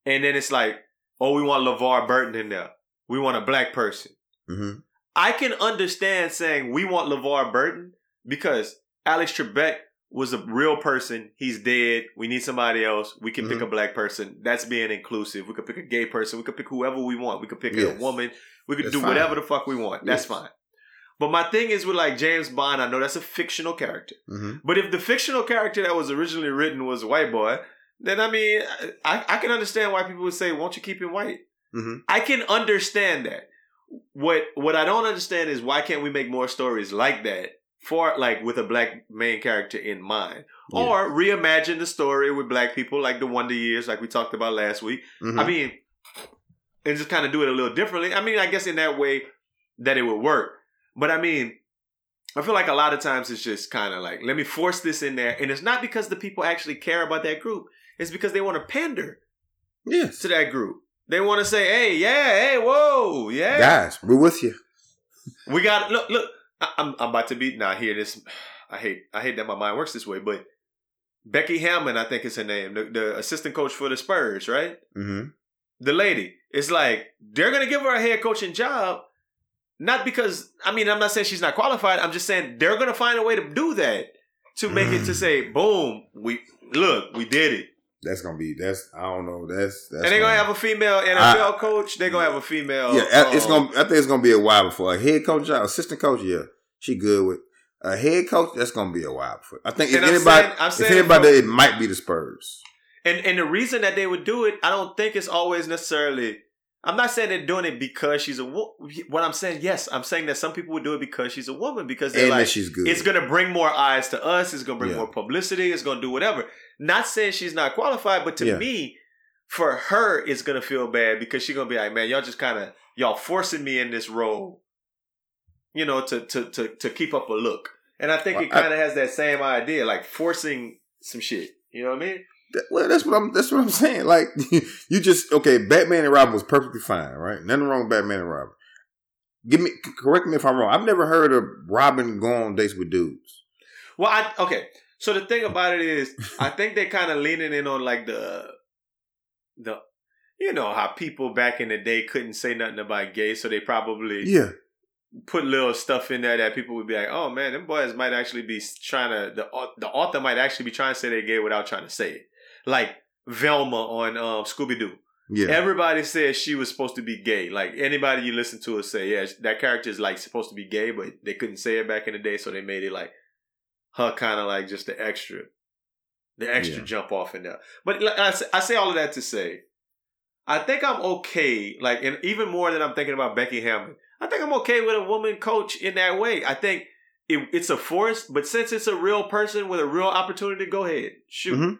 And then it's like, oh, we want LeVar Burton in there. We want a black person. Mhm. I can understand saying we want LeVar Burton because Alex Trebek was a real person. He's dead. We need somebody else. We can pick Mm-hmm. a black person. That's being inclusive. We could pick a gay person. We could pick whoever we want. We could pick Yes. a woman. We could That's do fine. whatever the fuck we want. That's fine. But my thing is with like James Bond, I know that's a fictional character. Mhm. But if the fictional character that was originally written was a white boy, then I mean, I, I can understand why people would say, "Won't you keep him white?" Mhm. I can understand that. What what I don't understand is why can't we make more stories like that for like with a black main character in mind, Yeah. or reimagine the story with black people like the Wonder Years, like we talked about last week. Mhm. I mean, and just kind of do it a little differently. I mean, I guess in that way that it would work. But I mean, I feel like a lot of times it's just kind of like, let me force this in there. And it's not because the people actually care about that group. It's because they want to pander yes, to that group. They want to say, hey, yeah, hey, whoa, yeah. guys, we're with you. We got, look, look, I, I'm, I'm about to be, now hear this. I hate, I hate that my mind works this way, but Becky Hammond, I think is her name, the, the assistant coach for the Spurs, right? hmm the lady. It's like they're gonna give her a head coaching job, not because I mean I'm not saying she's not qualified. I'm just saying they're gonna find a way to do that to make it to Mm. say, boom, we look, we did it. That's gonna be that's I don't know that's that's and they're gonna have a female NFL coach. They're gonna have a female. yeah it's um, gonna I think it's gonna be a while before a head coach job assistant coach yeah she good with a head coach that's gonna be a while before I think if I'm anybody saying- if anybody from- it might be the Spurs And and the reason that they would do it, I don't think it's always necessarily. I'm not saying they're doing it because she's a. wo- What I'm saying, yes, I'm saying that some people would do it because she's a woman because they're and like, she's good it's gonna bring more eyes to us. It's gonna bring Yeah. more publicity. It's gonna do whatever. Not saying she's not qualified, but to Yeah. me, for her, it's gonna feel bad because she's gonna be like, man, y'all just kind of y'all forcing me in this role, you know, to to to to keep up a look. And I think it Well, I- kind of has that same idea, like forcing some shit. You know what I mean? That- Well, that's what I'm. That's what I'm saying. Like you just okay. Batman and Robin was perfectly fine, right? Nothing wrong with Batman and Robin. Give me, correct me if I'm wrong. I've never heard of Robin going on dates with dudes. Well, I okay. So the thing about it is, I think they're kind of leaning in on like the the you know how people back in the day couldn't say nothing about gay, so they probably Yeah, put little stuff in there that people would be like, "Oh man, them boys might actually be trying to the the author might actually be trying to say they're gay without trying to say it." Like Velma on um, Scooby Doo. yeah, Everybody says she was supposed to be gay. Like anybody you listen to will say, yeah, that character is like supposed to be gay, but they couldn't say it back in the day, so they made it like her kind of like just the extra, the extra Yeah. jump off in there. But like, I say, I say all of that to say, I think I'm okay. Like, and even more than I'm thinking about Becky Hammond, I think I'm okay with a woman coach in that way. I think it, it's a force, but since it's a real person with a real opportunity, go ahead, shoot. Mhm.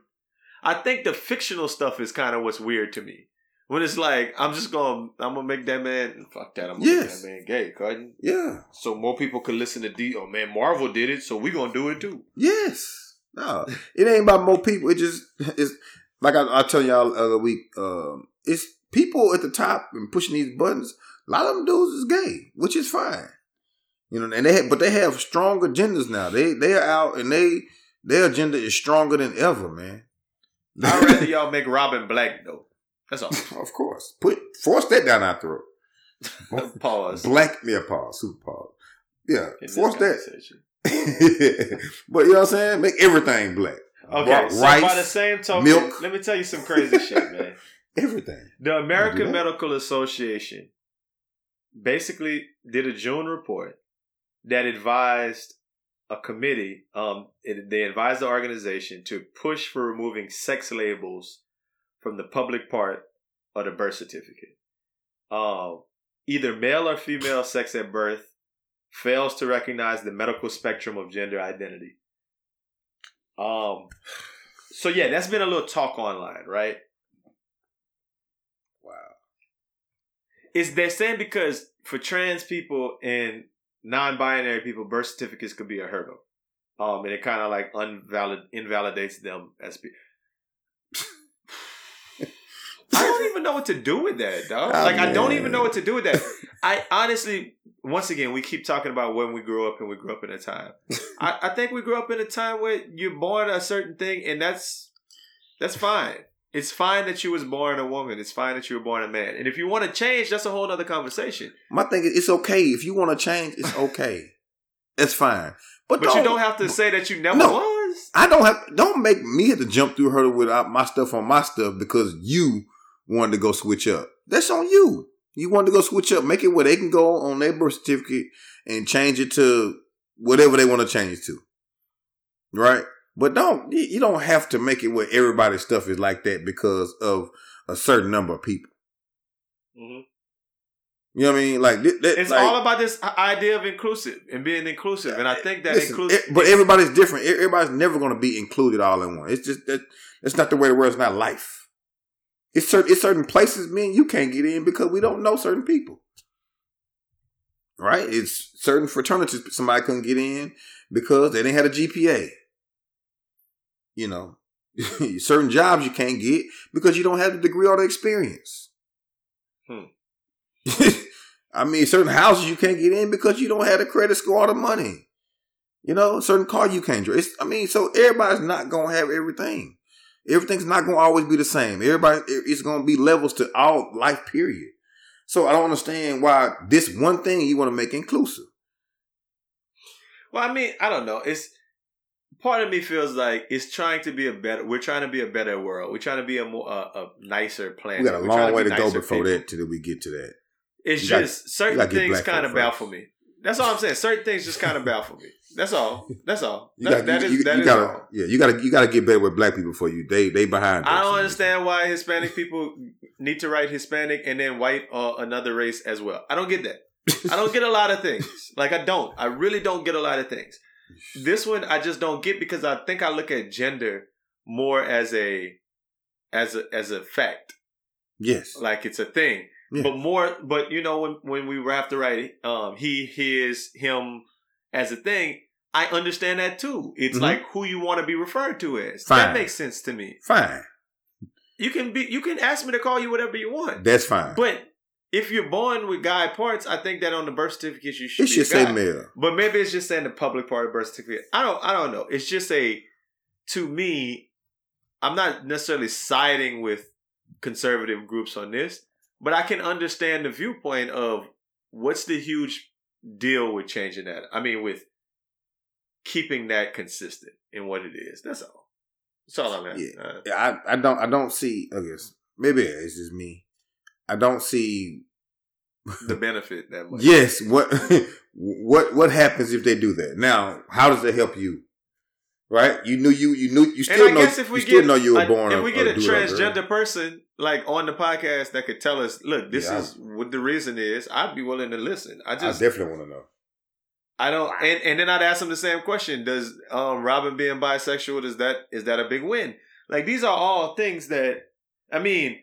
I think the fictional stuff is kind of what's weird to me. When it's like, I'm just gonna, I'm gonna make that man, fuck that, I'm gonna Yes. make that man gay, cousin. yeah, So more people could listen to D. Oh man, Marvel did it, so we gonna do it too. yes. No, it ain't about more people. It just it's like I, I tell y'all the other week. Um, it's people at the top and pushing these buttons. A lot of them dudes is gay, which is fine. You know, and they have, but they have strong agendas now. They they are out and they their agenda is stronger than ever, man. I'd rather y'all make Robin black though. That's all. Of course. Put force that down our throat. Pause. Black yeah, pause, super pause. Yeah, in force that. but you know what I'm saying? Make everything black. Okay, Ra- so rice, by the same token, milk. let me tell you some crazy shit, man. everything. The American. Medical Association basically did a June report that advised a committee. Um, it, they advised the organization to push for removing sex labels from the public part of the birth certificate. Um, either male or female sex at birth fails to recognize the medical spectrum of gender identity. Um, so yeah, that's been a little talk online, right? Wow. Is they're saying because for trans people and non-binary people, birth certificates could be a hurdle, um, and it kind of like unvalid invalidates them as people. I don't even know what to do with that, dog. Oh, Like I don't even know what to do with that. I honestly, once again, we keep talking about when we grew up and we grew up in a time. I, I think we grew up in a time where you're born a certain thing, and that's that's fine. It's fine that you was born a woman. It's fine that you were born a man. And if you want to change, that's a whole other conversation. My thing is it's okay. If you want to change, it's okay. it's fine. But, But you don't have to say that you never No. was. I don't have don't make me have to jump through hurdle with uh, my stuff on my stuff because you wanted to go switch up. That's on you. You wanted to go switch up, make it where they can go on their birth certificate and change it to whatever they want to change to. Right? But don't you don't have to make it where everybody's stuff is like that because of a certain number of people. Mhm. You know what I mean? Like, th- th- It's like- all about this idea of inclusive and being inclusive. And I think that Listen, inclusive. it- but everybody's different. Everybody's never going to be included all in one. It's just that that's not the way the world's not life. It's certain it's certain places me and you can't get in because we don't know certain people. Right? It's certain fraternities somebody couldn't get in because they didn't have a GPA. You know, certain jobs you can't get because you don't have the degree or the experience. Hmm. I mean, certain houses you can't get in because you don't have the credit score or the money. You know, certain car you can't drive. It's, I mean, so everybody's not gonna have everything. Everything's not gonna always be the same. Everybody, it's gonna be levels to all life. Period. So I don't understand why this one thing you want to make inclusive. Well, I mean, I don't know. It's part of me feels like it's trying to be a better. We're trying to be a better world. We're trying to be a more uh, a nicer planet. We got a We're long way to go before people. that till we get to that. It's You just certain gotta get things kind of baffle me. That's all I'm saying. Certain things just kind of baffle me. That's all. That's all. You That, got, that you, is you, that you is gotta, all. yeah, you gotta, you gotta get better with black people for you. They, they behind. I don't understand why Hispanic people need to write Hispanic and then white or another race as well. I don't get that. I don't get a lot of things. Like I don't. I really don't get a lot of things. This one I just don't get because I think I look at gender more as a as a as a fact. Yes. Like it's a thing. Yeah. But more but you know when when we have to write um he, his, him as a thing, I understand that too. It's Mhm. like who you want to be referred to as. Fine. That makes sense to me. Fine. You can be you can ask me to call you whatever you want. That's fine. But if you're born with guy parts, I think that on the birth certificate you should it should a say male. But maybe it's just saying the public part of birth certificate. I don't I don't know. It's just a to me, I'm not necessarily siding with conservative groups on this, but I can understand the viewpoint of what's the huge deal with changing that. I mean with keeping that consistent in what it is. That's all. That's all I'm asking. Uh, Yeah, I, I don't, I don't see. I guess maybe it's just me. I don't see. the benefit that much. Yes. What, what, what happens if they do that? Now, how does that help you? Right? You knew you, you knew you still I know. if we you still get, know you were born. if we a, get a girl. transgender person like on the podcast that could tell us, look, this Yeah, I- is what the reason is, I'd be willing to listen. I I just, definitely want to know. I don't, and, and then I'd ask them the same question: Does um, Robin being bisexual is that is that a big win? Like these are all things that, I mean,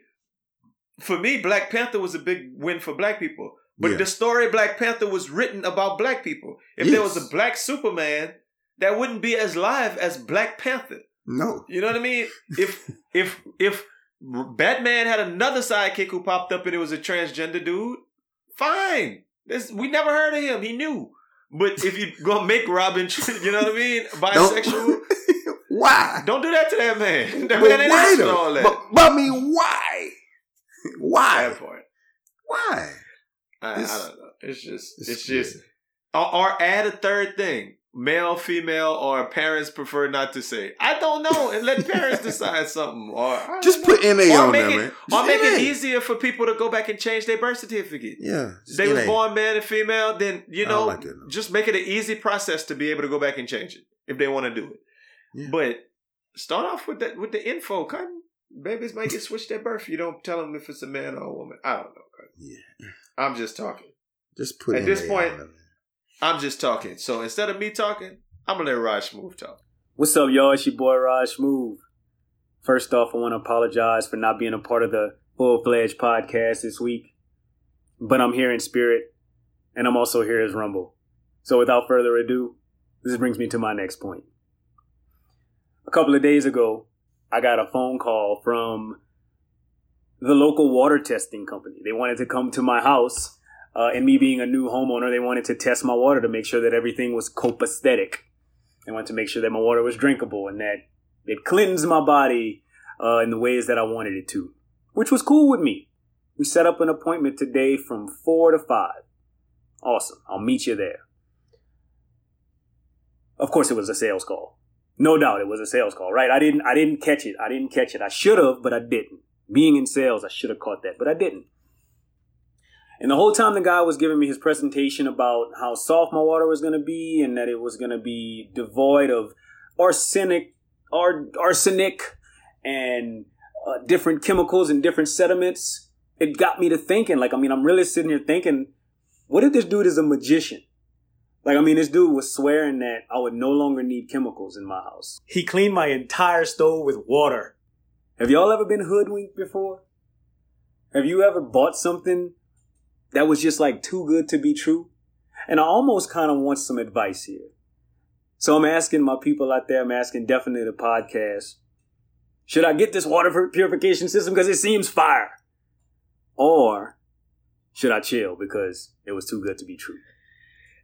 for me, Black Panther was a big win for Black people. But Yeah. the story Black Panther was written about Black people. If there was a Black Superman, that wouldn't be as live as Black Panther. No. You know what I mean? If if if Batman had another sidekick who popped up and it was a transgender dude, fine. This we never heard of him. He knew. But if you gonna make Robin, you know what I mean, bisexual, why? don't do that to that man. That But man ain't all that. But, but I mean, why? Why? that part. Why? I, I don't know. It's just it's, It's- just or, or add a third thing. Male, female, or parents prefer not to say. I don't know, and let parents decide something. Or Just know. put NA or on there, it, man. or make it easier for people to go back and change their birth certificate. Yeah. They was born man and female, then you oh know, like no. just make it an easy process to be able to go back and change it if they want to do it. Yeah. But start off with that with the info, cutting. Babies might get switched at birth. You don't tell them if it's a man or a woman. I don't know. Yeah. I'm just talking. Just put At this point- I'm just talking. So instead of me talking, I'm gonna let Raj Move talk. What's up, y'all? It's your boy Raj Move. First off, I want to apologize for not being a part of the full fledged podcast this week. But I'm here in spirit, and I'm also here as Rumble. So without further ado, this brings me to my next point. A couple of days ago, I got a phone call from the local water testing company. They wanted to come to my house, uh, and me being a new homeowner, they wanted to test my water to make sure that everything was copacetic. They wanted to make sure that my water was drinkable and that it cleansed my body uh, in the ways that I wanted it to, which was cool with me. We set up an appointment today from 4 to 5. Awesome. I'll meet you there. Of course, it was a sales call. No doubt it was a sales call, right? I didn't, I didn't catch it. I didn't catch it. I should have, but I didn't. Being in sales, I should have caught that, but I didn't. And the whole time the guy was giving me his presentation about how soft my water was going to be and that it was going to be devoid of arsenic, ar- arsenic and uh, different chemicals and different sediments, it got me to thinking. Like, I mean, I'm really sitting here thinking, what if this dude is a magician? Like, I mean, this dude was swearing that I would no longer need chemicals in my house. He cleaned my entire stove with water. Have y'all ever been hoodwinked before? Have you ever bought something that was just like too good to be true? And I almost kind of want some advice here. So I'm asking my people out there, I'm asking definitely the podcast, should I get this water purification system because it seems fire? Or should I chill because it was too good to be true?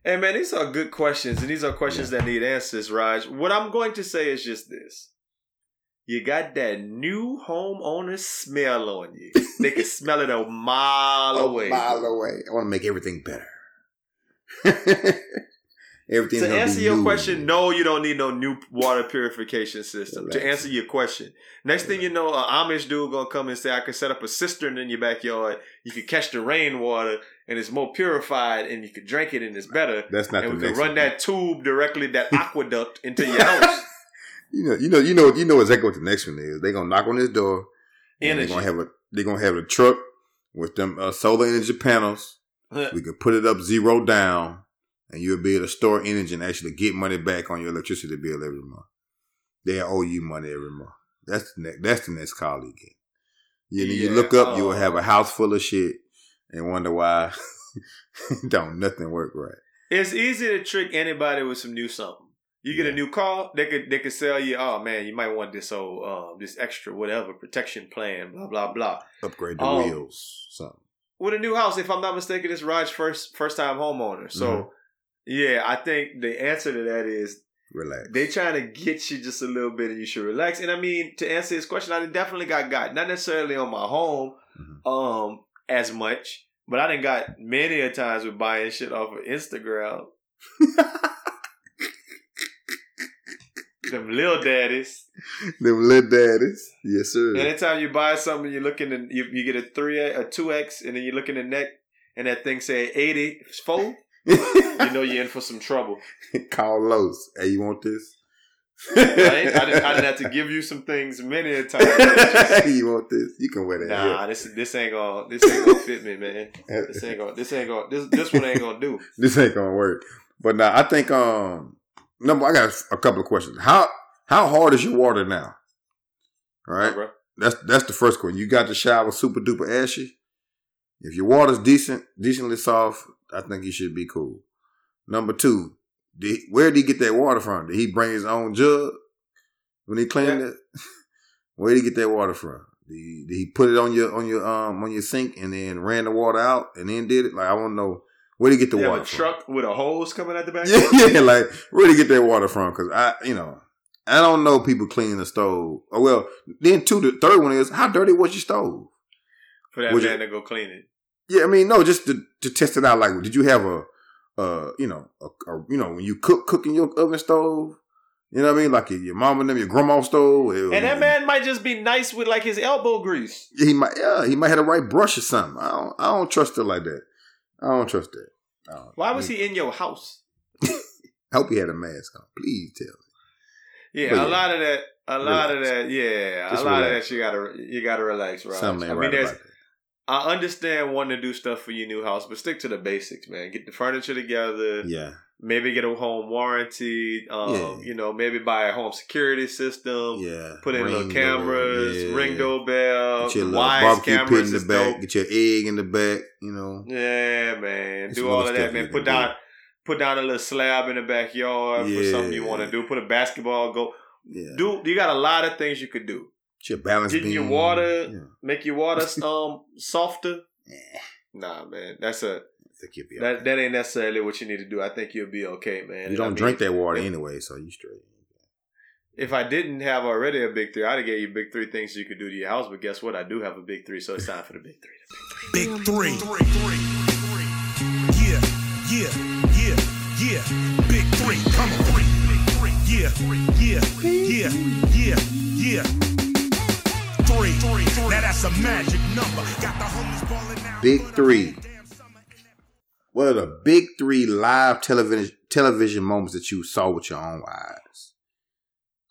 Hey man, these are good questions, and these are questions that need answers, Raj. What I'm going to say is just this. You got that new homeowner smell on you. They can smell it a mile A away. A mile away. I want to make everything better. Everything to answer your question, no, you don't need no new water purification system. To answer your question, next thing you know, an Amish dude gonna come and say, "I can set up a cistern in your backyard. You can catch the rainwater, and it's more purified, and you can drink it, and it's better. That's not and the we can run one. that tube directly, that aqueduct into your house. You know, you know, you know, you know exactly what the next one is. They're gonna knock on this door. and Energy. They're gonna have a they're gonna have a truck with them uh, solar energy panels. We could put it up zero down, and you'll be able to store energy and actually get money back on your electricity bill every month. They owe you money every month. That's the next, that's the next call you get. You, you look up, you will uh, have a house full of shit and wonder why don't nothing work right. It's easy to trick anybody with some new something. You get Yeah. a new car, they could they could sell you. Oh man, you might want this old um this extra whatever protection plan, blah blah blah. Upgrade the Oh. wheels, something. With a new house, if I'm not mistaken, it's Raj's first first time homeowner. So Mhm. Yeah, I think the answer to that is Relax. they trying to get you just a little bit, and you should relax. And I mean, to answer his question, I definitely got got not necessarily on my home Mhm. um as much, but I didn't got many a times with buying shit off of Instagram. Them little daddies. Them little daddies. Yes, sir. Anytime you buy something, you look in the, you, you get a three a two X, and then you look in the neck, and that thing say eighty four. You know you're in for some trouble, Call Los. Hey, you want this? right? I didn't, I didn't have to give you some things many a time. you want this? You can wear that. Nah, this this ain't gonna this ain't gonna fit me, man. This ain't gonna this ain't gonna this this one ain't gonna do. this ain't gonna work. But now I think um number I got a couple of questions. How how hard is your water now? All right, that's that's the first question. You got the shower super duper ashy. If your water's decent, decently soft, I think you should be cool. Number two, did, where did he get that water from? Did he bring his own jug when he cleaned Yeah. it? Where did he get that water from? Did he, did he put it on your on your um on your sink and then ran the water out and then did it? Like I want to know where did he get the You have a from? truck with a hose coming out the back. Yeah, yeah, like where to get that water from? Because I, you know, I don't know people cleaning the stove. Oh well, then two. The third one is how dirty was your stove? For that Would you- man to go clean it. Yeah, I mean, no, just to, to test it out. Like, did you have a, uh, you know, a, a, you know, when you cook cooking your oven stove? You know what I mean? Like your, mom and them, your grandma stove. it- And that man might just be nice with like his elbow grease. he might, yeah, he might have the right brush or something. I don't, I don't trust it like that. I don't trust that. Don't- Why was he in your house? I hope he had a mask on. Please tell me. Yeah, But a yeah. lot of that. A lot of that. Yeah, Just a lot relax. of that. You gotta you gotta relax, right? Something I mean, right there's. I understand wanting to do stuff for your new house, but stick to the basics, man. Get the furniture together. Yeah. Maybe get a home warranty. Um, Yeah. You know, maybe buy a home security system. Yeah. Put in little cameras, yeah. ring doorbell, Get your barbecue pit in the back. dope. Get your egg in the back. You know. Yeah, man. There's do all of that, man. Put down do. put down a little slab in the backyard for something you want to do. Put a basketball go. Yeah. Do you got a lot of things you could do. Get your balance Getting your water- Yeah. Make your water um softer. Yeah. Nah, man. That's a I think you'll be that okay. that ain't necessarily what you need to do. I think you'll be okay, man. You And don't I mean, drink that water if- anyway, so you straight. If I didn't have already a big three, I'd have gave you big three things you could do to your house. But guess what? I do have a big three, so it's time for the big three. Big three. Yeah, yeah, yeah, yeah. Big three. Come on. Yeah, yeah, yeah, yeah, yeah. Three. Now that's a magic number. Got the homies balling out. Big three. What are the big three live television television moments that you saw with your own eyes?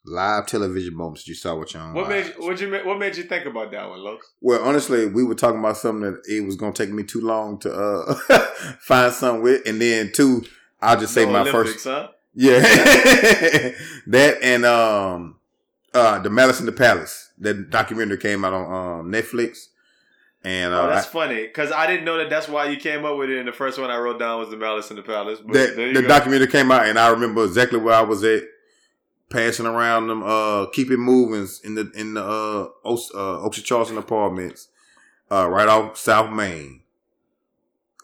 Live television moments that you saw with your own What eyes. made what you what made you think about that one, Los? Well, honestly, we were talking about something that it was going to take me too long to uh, find something with, and then two, I'll just say No my Olympics, first, huh? yeah, that and um, uh, the Malice in the Palace. That documentary came out on um Netflix, and uh, Oh, that's I- funny because I didn't know that. That's why you came up with it. And the first one I wrote down was the Malice in the Palace. But that the go. documentary came out, and I remember exactly where I was at, passing around them, uh, keep it moving in the in the uh, Oaks, uh Oaks Charleston apartments, uh, right off South Main.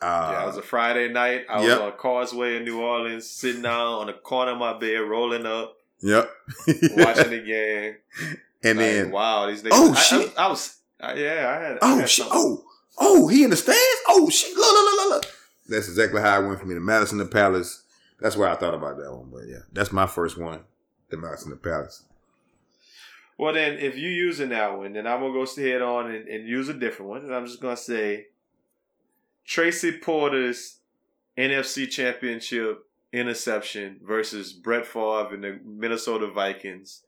Uh, Yeah, it was a Friday night. I Yep. was on Causeway in New Orleans, sitting down on the corner of my bed, rolling up, Yep. watching the game. And Like, then, wow, these niggas. Oh, I, shit. I, I was, I, yeah, I had. I oh had shit, something. oh, oh, he in the stands. Oh shit, look, look, look, look. That's exactly how it went for me. The Malice in the Palace, That's why I thought about that one. But yeah, that's my first one. The Malice in the Palace. Well, then, if you using that one, then I'm gonna go ahead on and, and use a different one, and I'm just gonna say Tracy Porter's NFC Championship interception versus Brett Favre and the Minnesota Vikings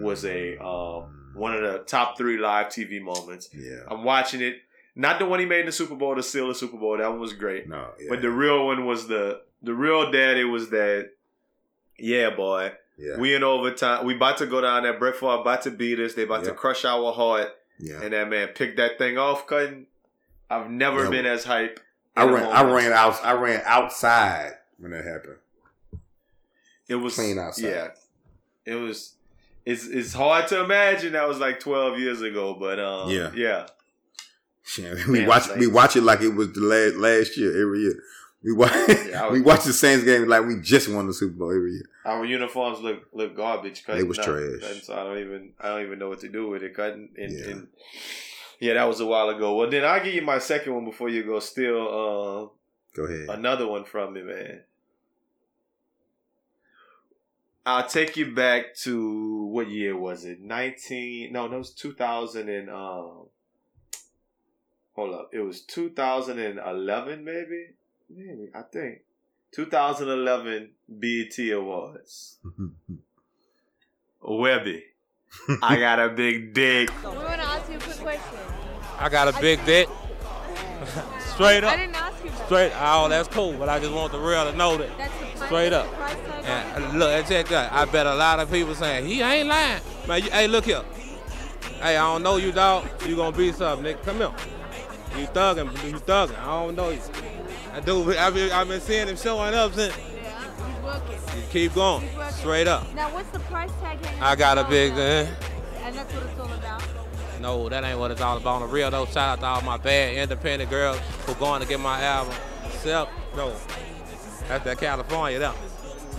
was a um, one of the top three live TV moments. Yeah. I'm watching it. Not the one he made in the Super Bowl, to seal the Super Bowl. That one was great. No. Yeah. But the real one was the the real daddy was that. Yeah, boy. yeah. We in overtime. We about to go down there. Brett Favre about to beat us. They about to crush our heart. yeah. And that man picked that thing off, cutting. I've never Never. been as hype. I ran. I ran out. I ran outside when that happened. It was clean outside. Yeah, it was. It's it's hard to imagine that was like twelve years ago, but um, Yeah. yeah, we watch. like- we watch it like it was the last last year every year. We watch. Yeah, we watch the Saints game like we just won the Super Bowl every year. our uniforms look look garbage. They was up, trash. cutting, so I don't even I don't even know what to do with it. Cutting and Yeah. yeah. and yeah, that was a while ago. Well, then I'll give you my second one before you go. Steal Go ahead. uh, another one from me, man. I'll take you back to what year was it? Nineteen? No, that was two thousand and um. Hold up, it was two thousand and eleven, maybe. Maybe I think two thousand eleven BET Awards. Webbie, I got a big dick. We want to ask you a quick question. I got a big dick. Straight up. I didn't ask you about Straight. Oh, that's cool. But I just want the real to know that. That's the Straight that's up. The price tag on And look, check that. I bet a lot of people saying he ain't lying. Man, you, hey, look here. Hey, I don't know you, dog. You gonna be something, nigga. Come here. You thugging, you thugging. I don't know you. I do. I've been, I've been seeing him showing up since. Yeah. You keep going. Straight up. Now, what's the price tag I got a big. Uh, And that's what it's all about. No, that ain't what it's all about. On the real though, shout out to all my bad independent girls who going to get my album. Self, no, that's that California though.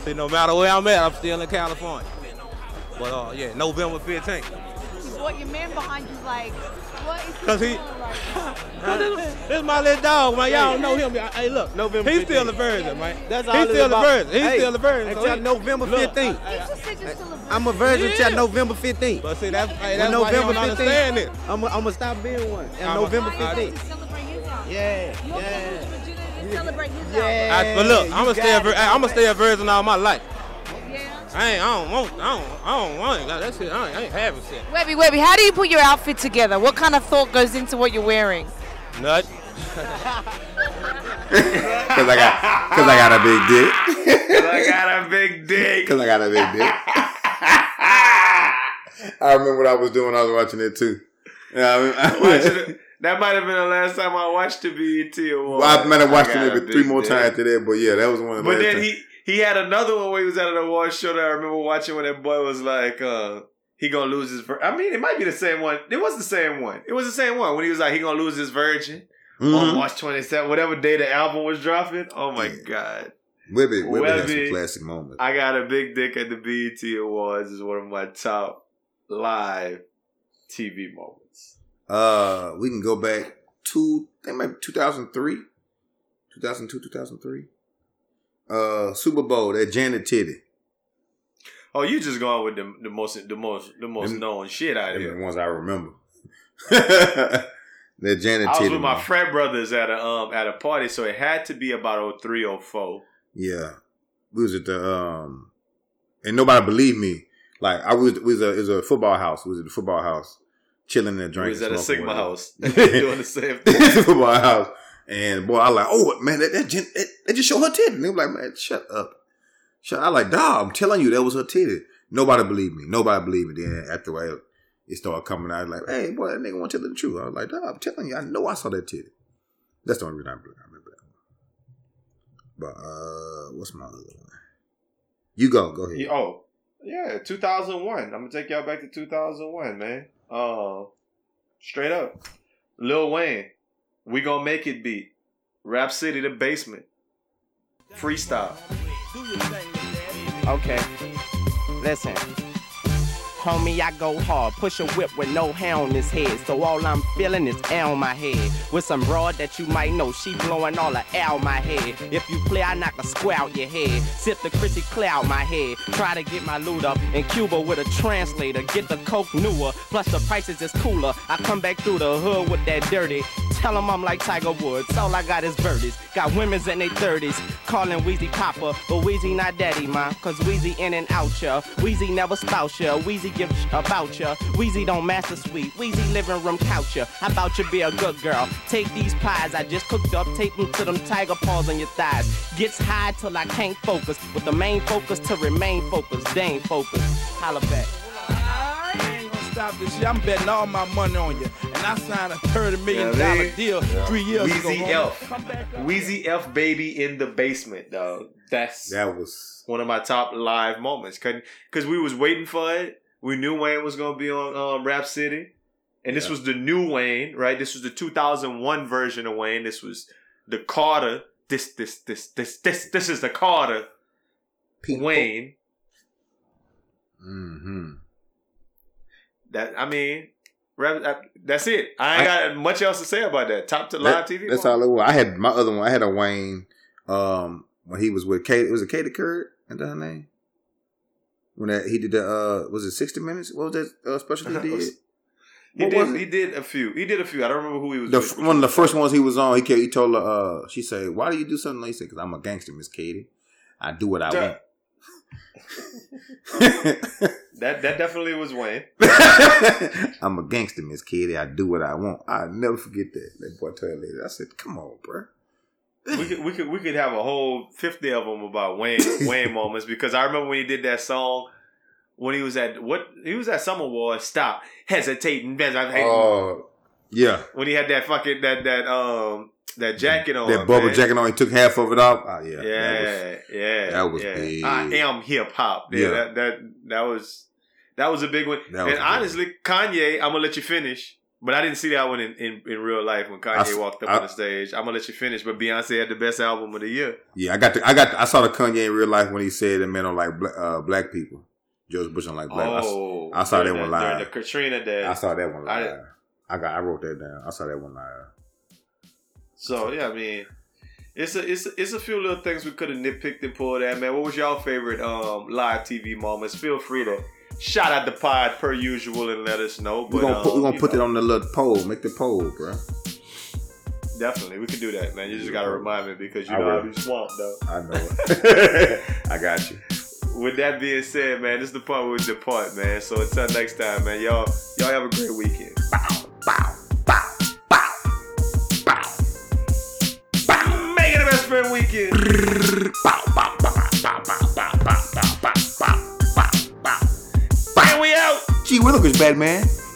See, no matter where I'm at, I'm still in California. But uh, yeah, November 15th. What your man behind you's like, what is he 'Cause he- doing right now? this, this is my little dog, man. Y'all don't know him. Hey, look, November he's still 15th. the virgin, man. That's all he's it's still the about. virgin. He's Hey, still the virgin. until he- November 15th. You just said you're still a I'm a virgin Yeah. till November 15th. But see, that's, hey, that's why he November don't understand 15th, it. I'm gonna stop being one. And I'm November 15th. To celebrate his album. Yeah, yeah. Yeah. virginity to celebrate his Yeah. I, but look, I'm gonna stay. a virgin. I'm gonna stay a virgin all my life. Yeah. I ain't. I don't want. I don't. I don't want it. That shit. I ain't, I ain't having shit. Webbie, Webbie, how do you put your outfit together? What kind of thought goes into what you're wearing? Nut. Because I got. Because I got a big dick. Cause I got a big dick. Because I got a big dick. I remember what I was doing. I was watching it too. Yeah, I mean, Watching it- That might have been the last time I watched the BET Awards. well, I might have watched it maybe three more dick. times after that, but yeah, that was one of the But then times. he he had another one where he was at an award show that I remember watching when that boy was like, uh, he gonna lose his. Vir- I mean, it might be the same one. It was the same one. It was the same one when he was like, he gonna lose his virgin on Mhm. March twenty seventh, whatever day the album was dropping. Oh my Yeah. god! Webbie, Webbie has some Webbie. classic moments. I got a big dick at the BET Awards is one of my top live TV moments. Uh, we can go back to I think maybe 2003, 2002, 2003. Uh, Super Bowl that Janet Titty. Oh, you just going with the the most the most the most Them- known shit out here. the ones I remember. that Janet I was Titty. with my man. frat brothers at a um at a party, so it had to be about 03, 04. Yeah, we was at the um, and nobody believed me. Like I was, was a, it was a football house. We was at the football house, chilling and drinking. was at a Sigma house doing the same thing. my house. And boy, I like, oh man, that, that, gen- that, that just showed her titty. And they were like, man, shut up. Shut I like, dog, I'm telling you, that was her titty. Nobody believed me. Nobody believed me. Then after a while, it started coming out like, hey, boy, that nigga want to tell the truth. I was like, dog, I'm telling you, I know I saw that titty. That's the only reason I remember, I remember that one. But uh what's my other one? You go, go ahead. Oh, yeah, 2001. I'm gonna take y'all back to 2001, man. Uh, straight up, Lil Wayne, we gonna make it beat. Rap City, the basement, freestyle. Okay. Listen. Homie, I go hard, push a whip with no hair on his head. So all I'm feeling is air on my head. With some broad that you might know, she blowing all the air on my head. If you play, I knock a square out your head. Sip the Chrissy clear out my head. Try to get my loot up in Cuba with a translator. Get the coke newer, plus the prices is cooler. I come back through the hood with that dirty. Tell 'em I'm like Tiger Woods. All I got is birdies. Got women's in their 30s. Calling Weezy Papa, but Weezy not daddy, ma. Cause Weezy in and out ya. Weezy never spouse ya. Weezy give sh- about ya. Weezy don't master sweet. Weezy living room couch ya. How about you be a good girl? Take these pies I just cooked up, tape them to them tiger paws on your thighs. Gets high till I can't focus. With the main focus to remain focused. They ain't focused. Holla back. I ain't gonna stop this shit. I'm betting all my money on you. And I signed a $30 million Yeah, dollar man. deal three years ago. Weezy homie. F. Weezy F baby in the basement, dog. That's that was one of my top live moments. Cause we was waiting for it. We knew Wayne was gonna be on um, Rap City. And this was the new Wayne, right? This was the 2001 version of Wayne. This was the Carter. This, this, this, this, this, this is the Carter Wayne. Mm-hmm. That I mean, rap, that, that's it. I ain't got much else to say about that. Top to live That- TV. That's all it was. I had my other one. I had a Wayne um, when he was with Kate. Was it Katie Couric? Is that her name? When that, he did the uh, was it sixty minutes? What was that uh, special he did? He What did. He did a few. He did a few. I don't remember who he was. The, with. one of the first ones he was on, he he told her, uh, she said, "Why do you do something?" like that?" He said, "Cause I'm a gangster, Miss Katie. I do what I Duh. want." That that definitely was Wayne. I'm a gangster, Miss Katie. I do what I want. I never forget that. That boy told her later. I said, "Come on, bro." We could we could we could have a whole fifty of them about Wayne Wayne moments because I remember when he did that song when he was at what he was at Summer Wars. Stop hesitating, hesitating. Oh, yeah. when he had that fucking that that um that jacket on. that bubble man. jacket on. He took half of it off. Oh, yeah. Yeah, That was- yeah, that was yeah. big. I am hip hop. Yeah, Yeah. that that that was that was a big one. That and big honestly, Kanye, I'm gonna let you finish. But I didn't see that one in, in, in real life when Kanye s- walked up I- on the stage. I'm gonna let you finish. But Beyonce had the best album of the year. Yeah, I got the, I got the, I saw the Kanye in real life when he said that men don't like black, uh, black people. George Bush don't like black. Oh, I, saw that one live. The Katrina day. I saw that one I- live. I, got I wrote that down. I saw that one live. So yeah, I mean, it's a it's a, it's a few little things we could have nitpicked and pulled at, man. What was y'all favorite um live TV moments? Feel free to shout out the pod per usual and let us know. We're gonna put, um, we're gonna put know, it on the little poll. Make the poll, bro. Definitely, we can do that, man. You just gotta remind me because you I know I will. be swamped though. I know it. I got you. With that being said, man, this is the part where we depart, man. So until next time, man, y'all y'all have a great weekend. Bow, bow, bow, bow, bow, Make it a best friend weekend. And Gee Willikers, Batman.